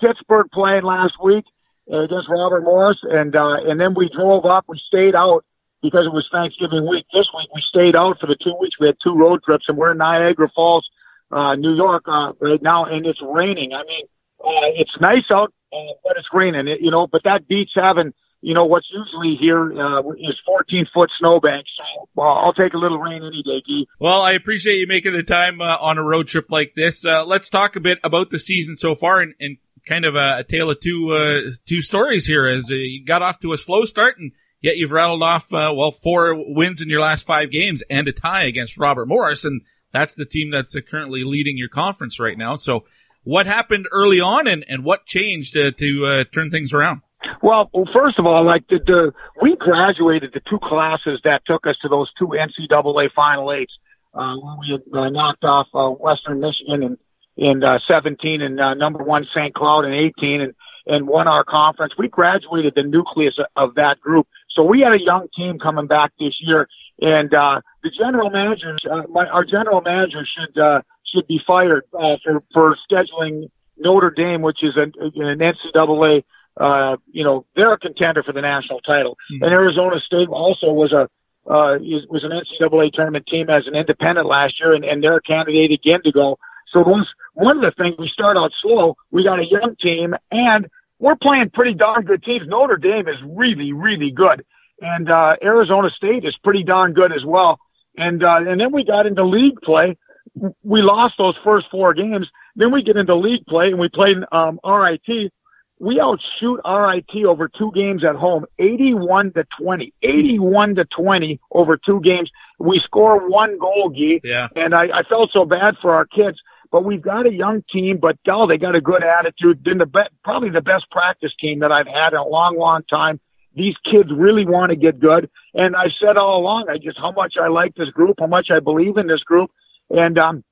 Pittsburgh playing last week against Robert Morris, and uh, and then we drove up. We stayed out because it was Thanksgiving week. This week we stayed out for the two weeks. We had two road trips, and we're in Niagara Falls, uh, New York, uh, right now, and it's raining. I mean, uh, it's nice out, uh, but it's raining. It, you know, but that beats having you know, what's usually here uh, is 14 foot snowbank. So well, I'll take a little rain any day, Guy. Well, I appreciate you making the time uh, on a road trip like this. Uh, let's talk a bit about the season so far and, and kind of a, a, tale of two uh, two stories here. As uh, you got off to a slow start and yet you've rattled off uh, well four wins in your last five games and a tie against Robert Morris, and that's the team that's currently leading your conference right now. So, what happened early on, and, and what changed to turn things around? Well, first of all, like the, the we graduated the two classes that took us to those two NCAA Final Eights. Uh, when we had uh, knocked off uh, Western Michigan in in uh, 17 and uh, number one St. Cloud in 18 and and won our conference. We graduated the nucleus of that group. So we had a young team coming back this year, and uh, the general manager, uh, my, our general manager, should uh, should be fired uh, for for scheduling Notre Dame, which is an, an NCAA uh, you know, they're a contender for the national title. Mm-hmm. And Arizona State also was a uh, was an NCAA tournament team as an independent last year, and, and they're a candidate again to go. So those one of the things we start out slow. We got a young team, and we're playing pretty darn good teams. Notre Dame is really, really good, and uh, Arizona State is pretty darn good as well. And uh, and then we got into league play. We lost those first four games. Then we get into league play, and we played um, RIT we outshoot RIT over two games at home, 81 to 20, 81 to 20 over two games. We score one goal, Gee. Yeah. And I, I felt so bad for our kids, but we've got a young team, but oh, they got a good attitude. Been the best, probably the best practice team that I've had in a long, long time. These kids really want to get good. And I've said all along, I just how much I like this group, how much I believe in this group. And, um,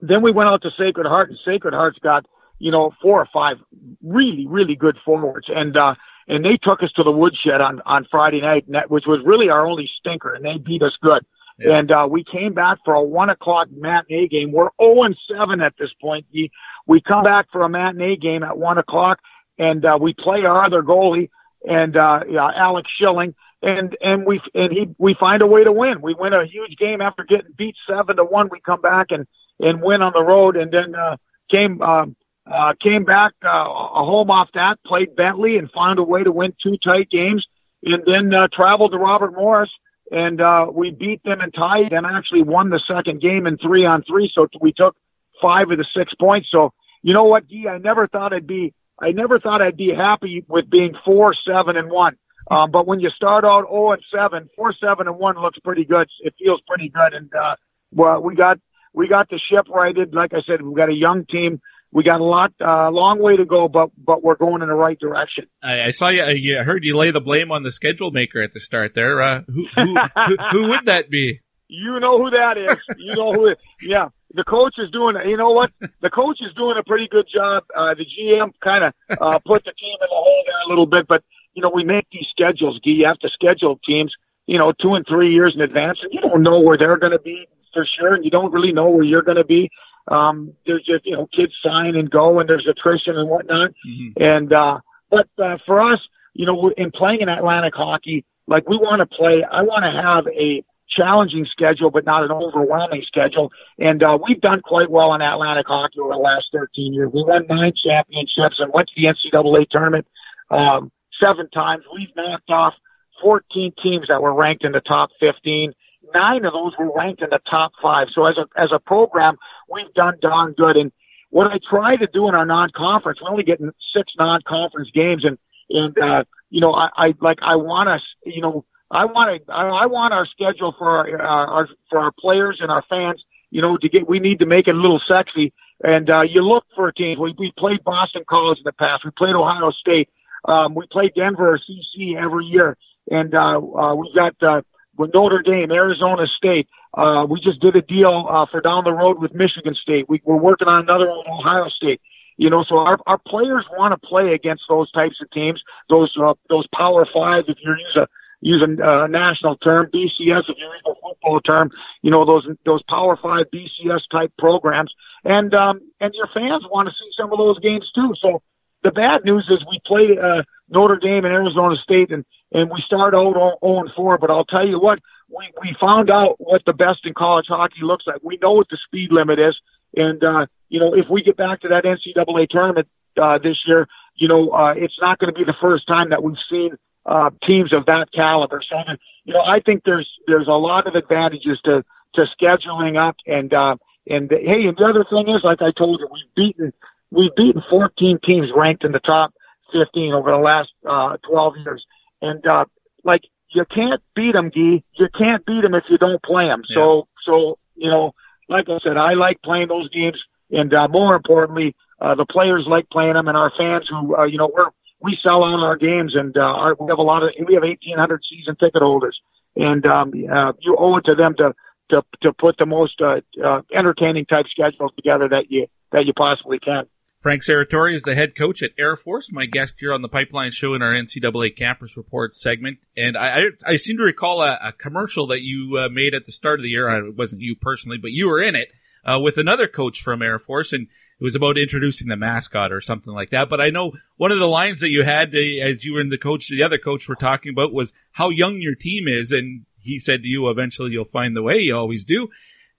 then we went out to Sacred Heart and Sacred Heart's got you know, four or five really, really good forwards. And, uh, and they took us to the woodshed on, on Friday night, and which was really our only stinker, and they beat us good. Yeah. And, uh, we came back for a one o'clock matinee game. We're 0 and 7 at this point. We, we come back for a matinee game at one o'clock and, uh, we play our other goalie and, uh, yeah, Alex Schilling and and we and he we find a way to win. We win a huge game after getting beat seven to one. We come back and and win on the road, and then uh, came um, uh, came back uh, a home off that, played Bentley, and found a way to win two tight games, and then uh, traveled to Robert Morris, and uh, we beat them and tied, and actually won the second game in three on three. So we took five of the six points. So you know what, Guy? I never thought I'd be I never thought I'd be happy with being four, seven, and one. Um, but when you start out 0 and 7, 4, 7 and 1 looks pretty good. It feels pretty good. And, uh, well, we got, we got the ship righted. Like I said, we've got a young team. We got a lot, uh, long way to go, but, but we're going in the right direction. I, I saw you, I heard you lay the blame on the schedule maker at the start there. Uh, who, who, who, who would that be? You know who that is. You know who, It, yeah the coach is doing, you know what? The coach is doing a pretty good job. Uh, the GM kind of, uh, put the team in the hole there a little bit, but, you know, we make these schedules, Gee, You have to schedule teams, you know, two and three years in advance, and you don't know where they're going to be for sure, and you don't really know where you're going to be. Um, there's just, you know, kids sign and go, and there's attrition and whatnot. Mm-hmm. And, uh, but, uh, for us, you know, in playing in Atlantic hockey, like we want to play, I want to have a, challenging schedule, but not an overwhelming schedule. And uh, we've done quite well in Atlantic hockey over the last 13 years. We won nine championships and went to the NCAA tournament um, seven times. We've knocked off 14 teams that were ranked in the top 15. Nine of those were ranked in the top five. So as a as a program, we've done darn good. And what I try to do in our non-conference, we're only getting six non-conference games, and and uh, you know, I, I like I want us, you know I want to, I want our schedule for our, uh, our, for our players and our fans, you know, to get, we need to make it a little sexy. And, uh, you look for teams. We, we played Boston College in the past. We played Ohio State. Um, we played Denver or CC every year. And, uh, uh, we got, uh, with Notre Dame, Arizona State. Uh, we just did a deal, uh, for down the road with Michigan State. We, we're working on another one with Ohio State. You know, so our, our players want to play against those types of teams, those, uh, those power five, if you use a, use a uh, national term, BCS, if you use a football term, you know, those, those power five BCS type programs. And, um, and your fans want to see some of those games too. So the bad news is we played, uh, Notre Dame and Arizona State and, and we start out 0 and 4, but I'll tell you what, we, we found out what the best in college hockey looks like. We know what the speed limit is. And, uh, you know, if we get back to that NCAA tournament, uh, this year, you know, uh, it's not going to be the first time that we've seen uh, teams of that caliber. So, you know, I think there's there's a lot of advantages to to scheduling up and uh, and hey, and the other thing is, like I told you, we've beaten we've beaten 14 teams ranked in the top 15 over the last uh, 12 years, and uh, like you can't beat them, Gee. You can't beat them if you don't play them. Yeah. So so you know, like I said, I like playing those games, and uh, more importantly, uh, the players like playing them, and our fans who uh, you know we're we sell out our games, and uh, our, we have a lot of we have 1,800 season ticket holders, and um, uh, you owe it to them to to to put the most uh, uh, entertaining type schedules together that you that you possibly can. Frank Serratore is the head coach at Air Force, my guest here on the Pipeline Show in our NCAA Campus Report segment. And I, I, I seem to recall a, a commercial that you uh, made at the start of the year. It wasn't you personally, but you were in it uh, with another coach from Air Force, and it was about introducing the mascot or something like that. But I know one of the lines that you had uh, as you were in the coach, the other coach were talking about was how young your team is. And he said to you, eventually you'll find the way. You always do.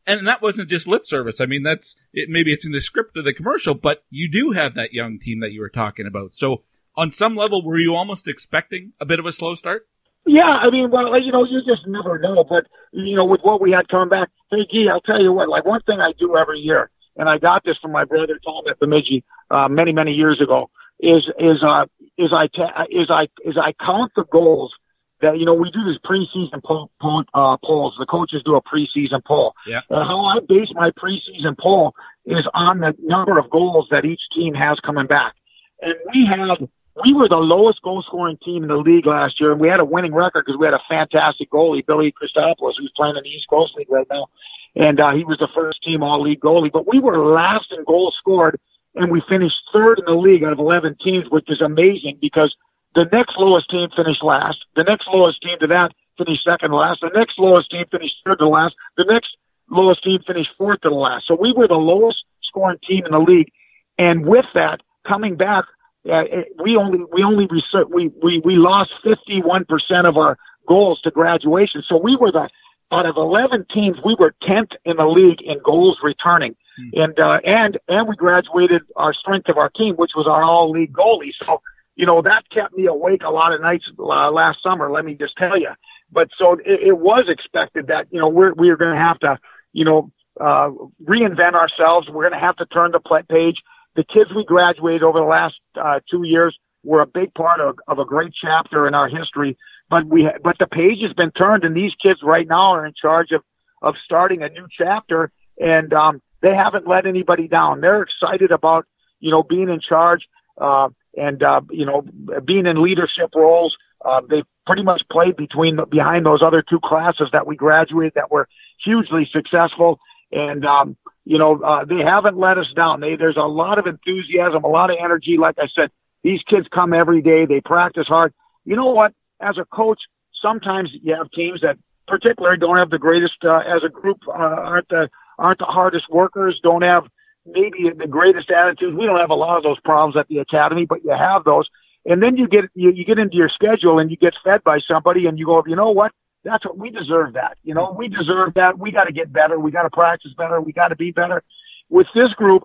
And that wasn't just lip service. I mean, that's it, maybe it's in the script of the commercial, but you do have that young team that you were talking about. So on some level, were you almost expecting a bit of a slow start? Yeah, I mean, well, you know, you just never know. But you know, with what we had coming back, hey, Gee, I'll tell you what. Like one thing I do every year, and I got this from my brother Tom at Bemidji uh, many many years ago. Is is uh is I ta- is I is I count the goals that you know we do this preseason poll, poll, uh, polls. The coaches do a preseason poll. Yeah. And how I base my preseason poll is on the number of goals that each team has coming back. And we had we were the lowest goal scoring team in the league last year, and we had a winning record because we had a fantastic goalie, Billy Christopoulos, who's playing in the East Coast League right now and uh, he was the first team all league goalie. But we were last in goals scored, and we finished third in the league out of 11 teams, which is amazing because the next lowest team finished last. The next lowest team to that finished second to last. The next lowest team finished third to last. The next lowest team finished fourth to the last. So we were the lowest scoring team in the league. And with that, coming back, uh, we only we only we we we lost 51% of our goals to graduation. So we were the out of 11 teams, we were 10th in the league in goals returning. mm-hmm. and uh, and and we graduated our strength of our team, which was our all league goalie. So you know that kept me awake a lot of nights uh, last summer. Let me just tell you. But so it, it was expected that you know we're we are going to have to you know uh, reinvent ourselves. We're going to have to turn the page. The kids we graduated over the last uh, two years were a big part of, of a great chapter in our history. But we, but the page has been turned, and these kids right now are in charge of of starting a new chapter, and um, they haven't let anybody down. They're excited about you know being in charge uh, and uh, you know being in leadership roles. Uh, they pretty much played between behind those other two classes that we graduated that were hugely successful, and um, you know uh, they haven't let us down. They, there's a lot of enthusiasm, a lot of energy. Like I said, these kids come every day. They practice hard. You know what? As a coach, sometimes you have teams that particularly don't have the greatest, uh, as a group, uh, aren't the, aren't the hardest workers, don't have maybe the greatest attitudes. We don't have a lot of those problems at the academy, but you have those. And then you get, you, you get into your schedule and you get fed by somebody and you go, you know what? That's what we deserve that. You know, we deserve that. We got to get better. We got to practice better. We got to be better. With this group,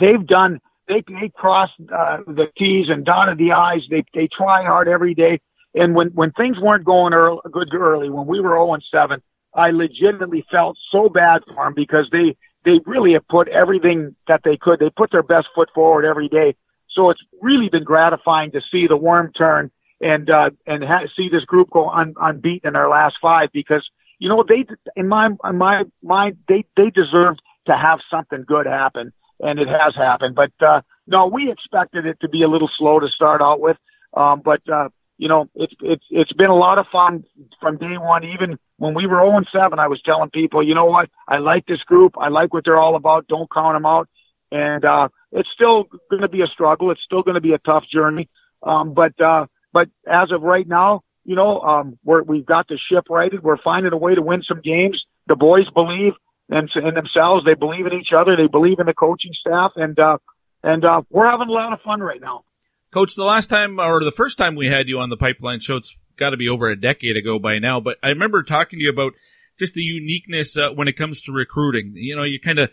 they've done they they cross uh, the T's and dotted the I's. They they try hard every day. And when when things weren't going early, good early, when we were 0 and 7, I legitimately felt so bad for them because they they really have put everything that they could. They put their best foot forward every day. So it's really been gratifying to see the worm turn and uh, and ha- see this group go un- unbeaten in their last five because you know they in my in my mind they they deserved to have something good happen and it has happened. But uh, no, we expected it to be a little slow to start out with. Um, but uh, you know, it's it's it's been a lot of fun from day one. Even when we were 0 7, I was telling people, you know what, I like this group. I like what they're all about. Don't count them out. And uh, it's still going to be a struggle. It's still going to be a tough journey. Um, but uh, but as of right now, you know, um, we're, we've got the ship righted. We're finding a way to win some games. The boys believe and in themselves. They believe in each other. They believe in the coaching staff, and uh, and uh, we're having a lot of fun right now. Coach, the last time or the first time we had you on the Pipeline Show, it's got to be over a decade ago by now. But I remember talking to you about just the uniqueness uh, when it comes to recruiting. You know, you kind of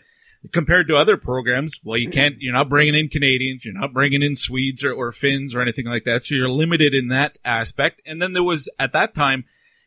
compared to other programs, well, you can't, you're not bringing in Canadians, you're not bringing in Swedes or, or Finns or anything like that. So you're limited in that aspect. And then there was at that time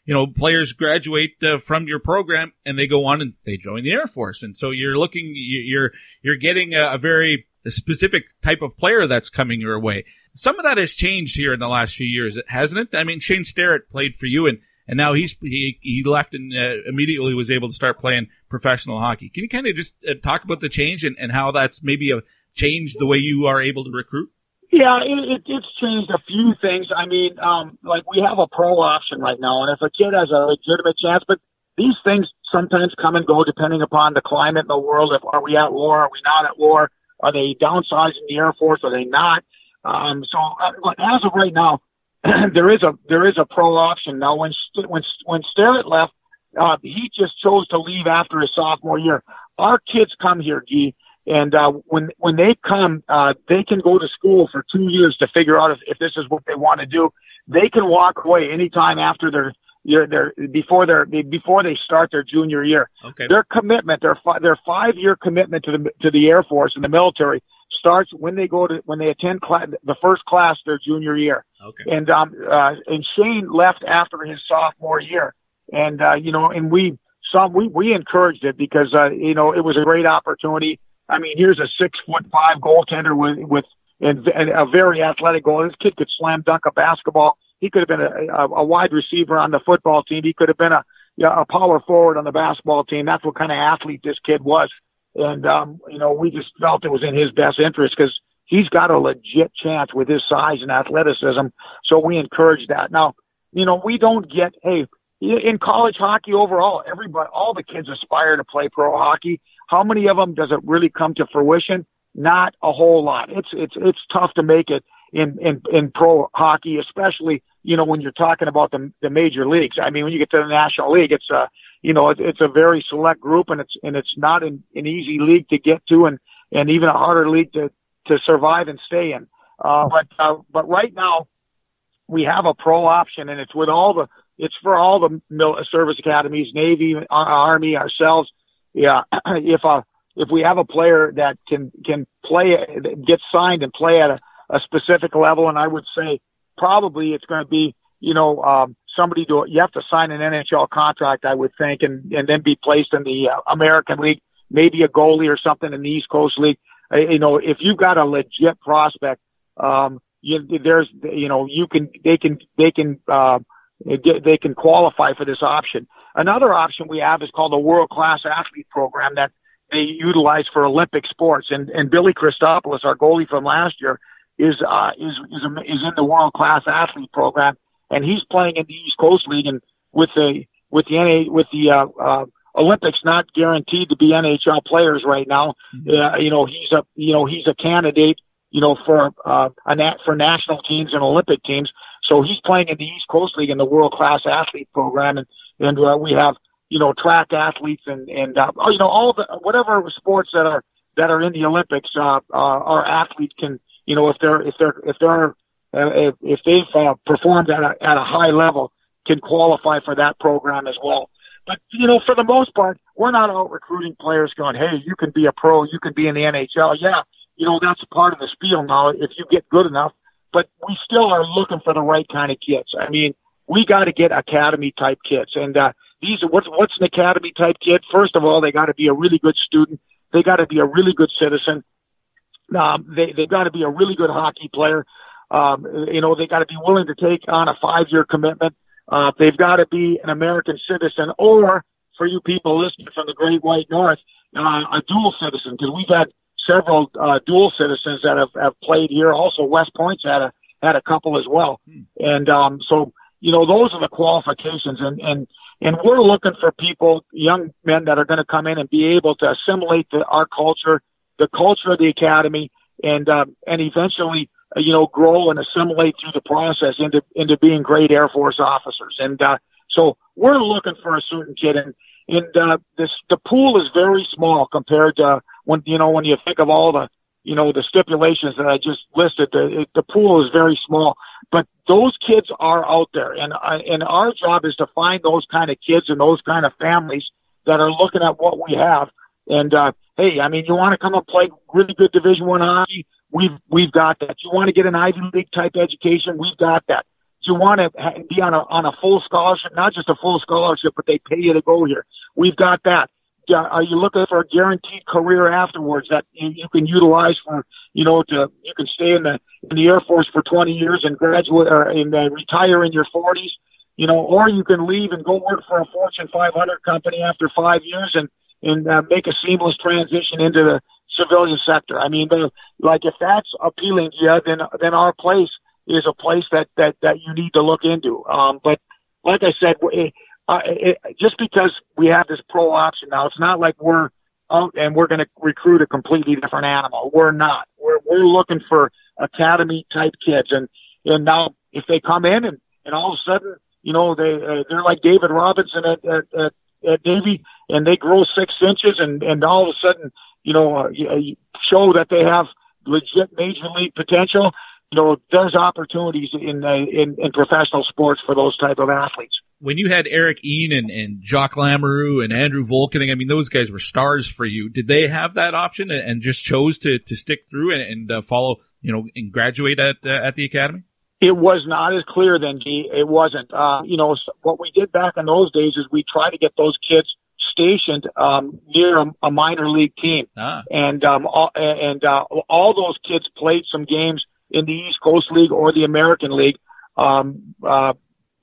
you know, players graduate uh, from your program and they go on and they join the Air Force. And so you're looking, you're, you're getting a, a very specific type of player that's coming your way. Some of that has changed here in the last few years, hasn't it? I mean, Shane Starrett played for you and, and now he's, he, he left and uh, immediately was able to start playing professional hockey. Can you kind of just uh, talk about the change and, and how that's maybe a, changed the way you are able to recruit? Yeah, it, it, it's changed a few things. I mean, um, like we have a pro option right now, and if a kid has a legitimate chance, but these things sometimes come and go depending upon the climate in the world. If are we at war? Are we not at war? Are they downsizing the Air Force? Are they not? Um, so, uh, as of right now, there is a there is a pro option now. When when when Starrett left, uh, he just chose to leave after his sophomore year. Our kids come here, Gee, and uh, when when they come, uh, they can go to school for two years to figure out if, if this is what they want to do. They can walk away anytime after their year, their before their before they start their junior year. Okay. Their commitment, their fi- their five year commitment to the to the Air Force and the military starts when they go to when they attend class, the first class their junior year. Okay. And um uh, and Shane left after his sophomore year, and uh, you know, and we some we we encouraged it because uh, you know it was a great opportunity I mean, here's a six foot five goaltender with with and, and a very athletic goal. This kid could slam dunk a basketball. He could have been a, a, a wide receiver on the football team. He could have been a a power forward on the basketball team. That's what kind of athlete this kid was. And um, you know, we just felt it was in his best interest because he's got a legit chance with his size and athleticism. So we encourage that. Now, you know, we don't get hey in college hockey overall, everybody, all the kids aspire to play pro hockey. How many of them does it really come to fruition? Not a whole lot. It's it's it's tough to make it in in in pro hockey, especially you know when you're talking about the the major leagues. I mean, when you get to the National League, it's a you know it's, it's a very select group, and it's and it's not an, an easy league to get to, and and even a harder league to to survive and stay in. Uh, but uh, but right now we have a pro option, and it's with all the it's for all the service academies, Navy, Army, ourselves yeah, if a if we have a player that can can play, get signed and play at a, a specific level, and I would say probably it's going to be you know um, somebody to you have to sign an NHL contract, I would think, and and then be placed in the uh, American League, maybe a goalie or something in the East Coast League. Uh, you know, if you've got a legit prospect, um, you, there's you know you can they can they can uh, they can qualify for this option. Another option we have is called the World Class Athlete Program that they utilize for Olympic sports. And and Billy Christopoulos, our goalie from last year, is uh, is is, is in the World Class Athlete Program and he's playing in the East Coast League and with the with the NA with the uh, uh, Olympics not guaranteed to be NHL players right now. Mm-hmm. Uh, you know he's a you know he's a candidate you know for uh, a nat- for national teams and Olympic teams. So he's playing in the East Coast League in the World Class Athlete Program, and and uh, we have you know track athletes and and uh, oh, you know all the whatever sports that are that are in the Olympics. Uh, uh, our athletes can you know if they're if they're if they're if, if they've uh, performed at a, at a high level, can qualify for that program as well. But you know, for the most part, we're not out recruiting players going, "Hey, you can be a pro, you can be in the NHL." Yeah, you know that's part of the spiel now. If you get good enough, but we still are looking for the right kind of kids. I mean, we got to get academy type kids, and uh, these are what's what's an academy type kid? First of all, they got to be a really good student. They got to be a really good citizen. Um, they they got to be a really good hockey player. Um, you know, they got to be willing to take on a five-year commitment. Uh, they've got to be an American citizen, or for you people listening from the Great White North, uh, a dual citizen, because we've had several uh, dual citizens that have, have played here. Also, West Point's had a had a couple as well, hmm. and um, so you know those are the qualifications, and and and we're looking for people, young men that are going to come in and be able to assimilate the, our culture, the culture of the academy, and um, and eventually you know, grow and assimilate through the process into into being great Air Force officers. And uh, so we're looking for a certain kid, and and uh, this the pool is very small compared to when you know when you think of all the you know the stipulations that I just listed. The the pool is very small, but those kids are out there, and uh, and our job is to find those kind of kids and those kind of families that are looking at what we have. And uh, hey, I mean, you want to come and play really good Division One hockey? We've we've got that. You want to get an Ivy League type education? We've got that. You want to be on a on a full scholarship, not just a full scholarship, but they pay you to go here. We've got that. Are you looking for a guaranteed career afterwards that you can utilize for, you know, to you can stay in the in the Air Force for 20 years and graduate or and uh, retire in your 40s, you know, or you can leave and go work for a Fortune 500 company after five years and and uh, make a seamless transition into the civilian sector. I mean, the, like if that's appealing to you, then then our place is a place that that that you need to look into. Um, but like I said, it, uh, it, just because we have this pro option now, it's not like we're out and we're going to recruit a completely different animal. We're not. We're we're looking for academy type kids, and and now if they come in and and all of a sudden, you know, they uh, they're like David Robinson at, at, at at Navy, and they grow six inches, and and all of a sudden you know, uh, uh show that they have legit major league potential, you know, there's opportunities in, uh, in, in professional sports for those type of athletes. When you had Eric Ehn and, and Jacques Lamoureux and Andrew Volkening, I mean, those guys were stars for you. Did they have that option and, and just chose to, to stick through and, and uh, follow, you know, and graduate at uh, at the academy? It was not as clear then, G. It wasn't. Uh, you know, what we did back in those days is we tried to get those kids stationed um, near a, a minor league team, ah. and um, all, and uh, all those kids played some games in the East Coast League or the American League um, uh,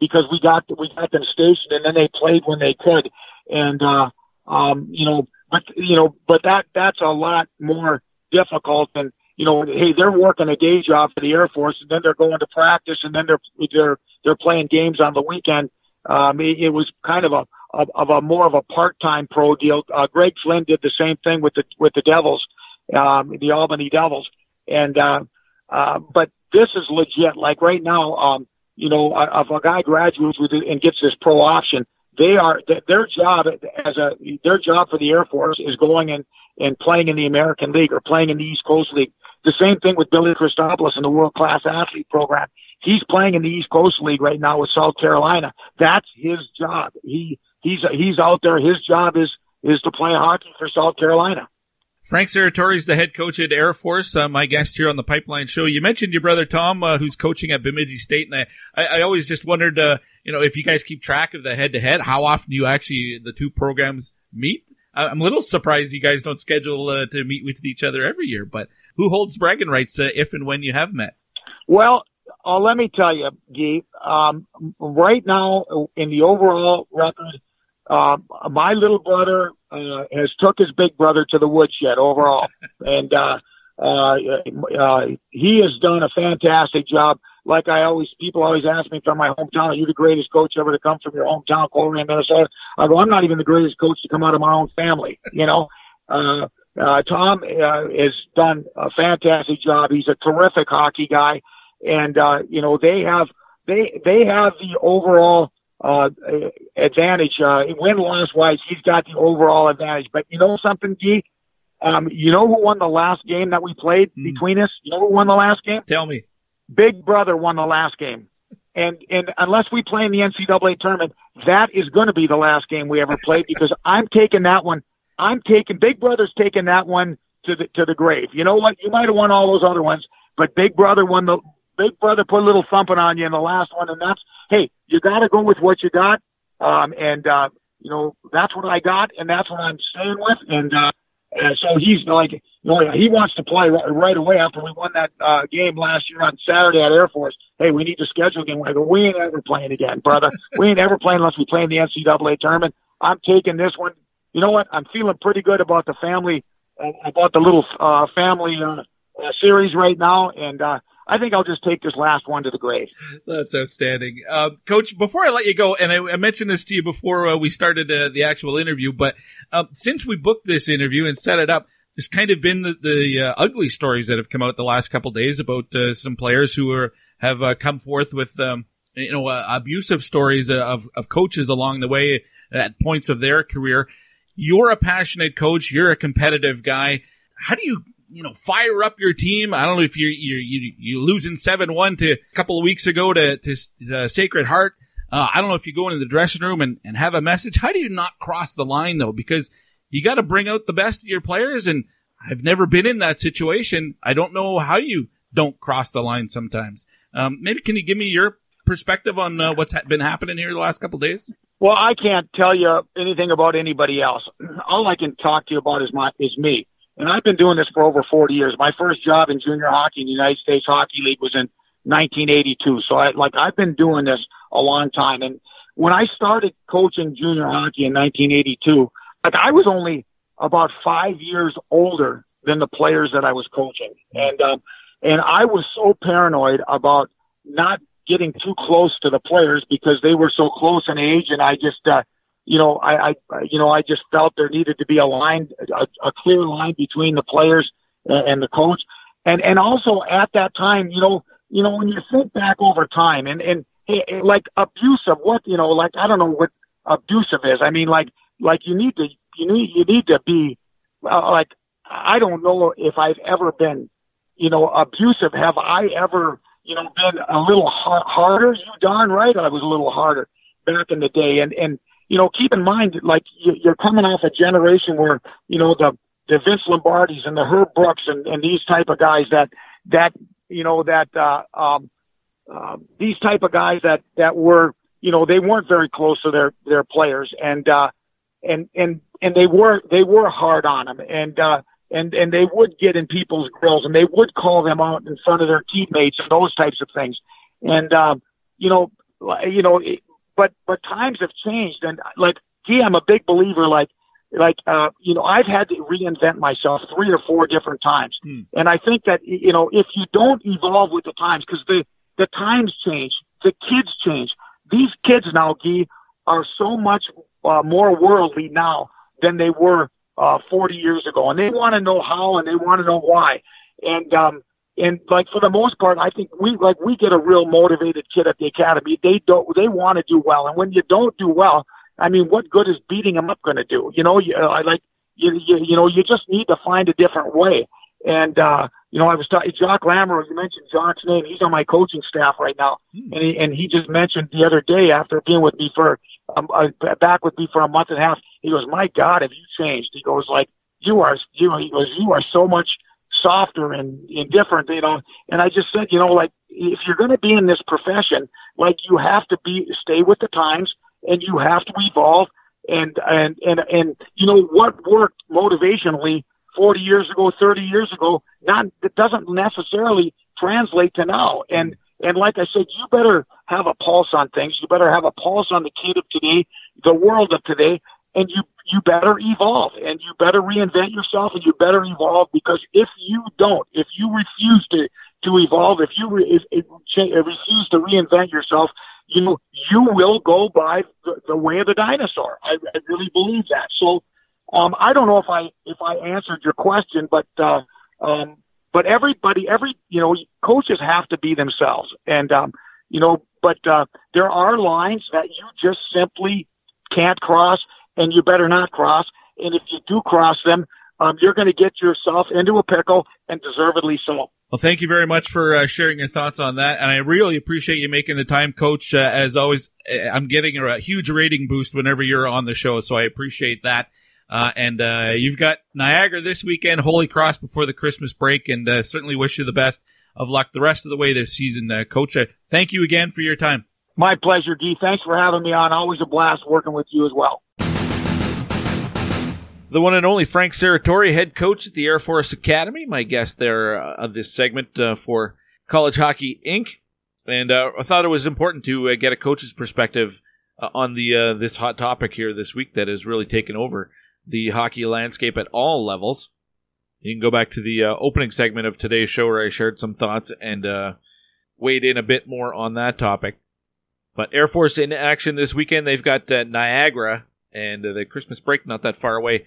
because we got we got them stationed, and then they played when they could, and uh, um, you know, but you know, but that that's a lot more difficult than you know, hey, they're working a day job for the Air Force, and then they're going to practice, and then they're they're they're playing games on the weekend. Um, it, it was kind of a of, of a more of a part-time pro deal. Uh, Greg Flynn did the same thing with the with the Devils, um, the Albany Devils, and uh, uh, but this is legit. Like right now, um, you know, if a guy graduates with it and gets this pro option, they are their job as a their job for the Air Force is going and and playing in the American League or playing in the East Coast League. The same thing with Billy Christopoulos in the World Class Athlete Program. He's playing in the East Coast League right now with South Carolina. That's his job. He he's he's out there. His job is is to play hockey for South Carolina. Frank Serratore is the head coach at Air Force, uh, my guest here on the Pipeline Show. You mentioned your brother Tom, uh, who's coaching at Bemidji State, and I, I, I always just wondered, uh, you know, if you guys keep track of the head-to-head, how often you actually the two programs meet? I'm a little surprised you guys don't schedule uh, to meet with each other every year, but who holds bragging rights uh, if and when you have met? Well, uh, let me tell you, Guy. Um, right now, in the overall record, uh, my little brother uh, has took his big brother to the woodshed overall, and uh, uh, uh, he has done a fantastic job. Like I always, people always ask me from my hometown, "Are you the greatest coach ever to come from your hometown, Coleraine, Minnesota?" I go, "I'm not even the greatest coach to come out of my own family." You know, uh, uh, Tom uh, has done a fantastic job. He's a terrific hockey guy, and uh, you know they have they they have the overall uh, advantage. Uh, win loss wise, he's got the overall advantage. But you know something, Geek? Um, you know who won the last game that we played mm. between us? You know who won the last game? Tell me. Big Brother won the last game. And and unless we play in the NCAA tournament, that is going to be the last game we ever play because I'm taking that one. I'm taking Big Brother's taking that one to the to the grave. You know what? You might have won all those other ones, but Big Brother won the Big Brother put a little thumping on you in the last one, and that's hey, you got to go with what you got. Um, and uh, you know that's what I got, and that's what I'm staying with. And uh, uh, so he's like, you know, he wants to play right, right away after we won that uh, game last year on Saturday at Air Force. Hey, we need to schedule again. I go, we ain't ever playing again, brother. we ain't ever playing unless we play in the NCAA tournament. I'm taking this one. You know what? I'm feeling pretty good about the family, uh, about the little uh, family uh, uh, series right now, and uh, I think I'll just take this last one to the grave. That's outstanding. Uh, Coach, before I let you go, and I, I mentioned this to you before uh, we started uh, the actual interview, but uh, since we booked this interview and set it up, there's kind of been the, the uh, ugly stories that have come out the last couple days about uh, some players who are have come forth with um, you know abusive stories of, of coaches along the way at points of their career. You're a passionate coach. You're a competitive guy. How do you you know, fire up your team. I don't know if you're, you're, you, you're losing 7-1 to a couple of weeks ago to, to uh, Sacred Heart. Uh, I don't know if you go into the dressing room and, and have a message. How do you not cross the line though? Because you got to bring out the best of your players. And I've never been in that situation. I don't know how you don't cross the line sometimes. Um, maybe can you give me your perspective on uh, what's ha- been happening here the last couple of days? Well, I can't tell you anything about anybody else. All I can talk to you about is my is me. And I've been doing this for over 40 years. My first job in junior hockey in the United States Hockey League was in 1982. So I, like, I've been doing this a long time. And when I started coaching junior hockey in 1982, like, I was only about five years older than the players that I was coaching. And, um, and I was so paranoid about not getting too close to the players because they were so close in age and I just, uh, you know, I, I, you know, I just felt there needed to be a line, a, a clear line between the players and the coach. And, and also at that time, you know, you know, when you think back over time and, and hey, like abusive, what, you know, like, I don't know what abusive is. I mean, like, like you need to, you need, you need to be, uh, like, I don't know if I've ever been, you know, abusive. Have I ever, you know, been a little har- harder? You darn right I was a little harder back in the day. And, and, you know, keep in mind, like you're coming off a generation where, you know, the, the Vince Lombardis and the Herb Brooks and, and these type of guys that, that, you know, that, uh, um, uh, these type of guys that, that were, you know, they weren't very close to their, their players and, uh, and, and, and they were, they were hard on them and, uh, and, and they would get in people's grills and they would call them out in front of their teammates and those types of things. And, um, you know, you know, but but times have changed, and like gee, I'm a big believer. Like like uh, you know, I've had to reinvent myself three or four different times, hmm. and I think that you know, if you don't evolve with the times, because the the times change, the kids change. These kids now, Gee, are so much uh, more worldly now than they were uh, 40 years ago, and they want to know how and they want to know why. And um, and like for the most part, I think we like we get a real motivated kid at the academy. They don't they want to do well, and when you don't do well, I mean, what good is beating them up going to do? You know, you, I like you, you you know you just need to find a different way. And uh, you know, I was talking Jacques Lamoureux. You mentioned Jacques's name. He's on my coaching staff right now, hmm. and he and he just mentioned the other day after being with me for um, uh, back with me for a month and a half. He goes, "My God, have you changed?" He goes, "Like you are you know, he goes, you are so much softer and, and different, you know. And I just said, you know, like if you're going to be in this profession, like you have to be stay with the times and you have to evolve. And and and and you know what worked motivationally 40 years ago, 30 years ago, not it doesn't necessarily translate to now. And and like I said, you better have a pulse on things. You better have a pulse on the kid of today, the world of today, and you you better evolve and you better reinvent yourself and you better evolve because if you don't, if you refuse to to evolve, if you re, if, if, if refuse to reinvent yourself, you know you will go by the, the way of the dinosaur. I, I really believe that. So um, I don't know if I if I answered your question, but uh, um, but everybody, every you know, coaches have to be themselves, and um, you know, but uh, there are lines that you just simply can't cross, and you better not cross. And if you do cross them, um, you're going to get yourself into a pickle, and deservedly so. Well, thank you very much for uh, sharing your thoughts on that, and I really appreciate you making the time, Coach. Uh, as always, I'm getting a huge rating boost whenever you're on the show, so I appreciate that. Uh, and uh, you've got Niagara this weekend, Holy Cross before the Christmas break, and uh, certainly wish you the best of luck the rest of the way this season, uh, Coach. Uh, thank you again for your time. My pleasure, Dee. Thanks for having me on. Always a blast working with you as well. The one and only Frank Serratore, head coach at the Air Force Academy, my guest there uh, of this segment for College Hockey Inc. And I thought it was important to get a coach's perspective on the this hot topic here this week that has really taken over the hockey landscape at all levels. You can go back to the uh, opening segment of today's show where I shared some thoughts and uh, weighed in a bit more on that topic. But Air Force in action this weekend. They've got uh, Niagara and uh, the Christmas break not that far away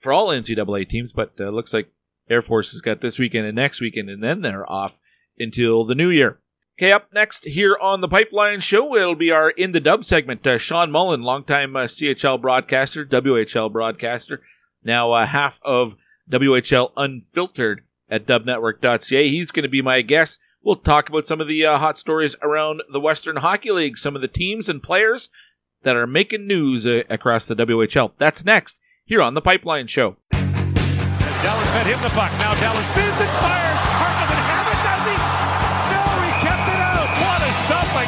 for all NCAA teams, but uh, looks like Air Force has got this weekend and next weekend, and then they're off until the new year. Okay, up next here on the Pipeline Show, it'll be our In the Dub segment. Uh, Shawn Mullin, longtime uh, CHL broadcaster, WHL broadcaster, now uh, half of WHL Unfiltered at dubnetwork.ca. He's going to be my guest. We'll talk about some of the uh, hot stories around the Western Hockey League, some of the teams and players that are making news uh, across the WHL. That's next here on the Pipeline Show. Dallas fed him the puck. Now Dallas spins and fires.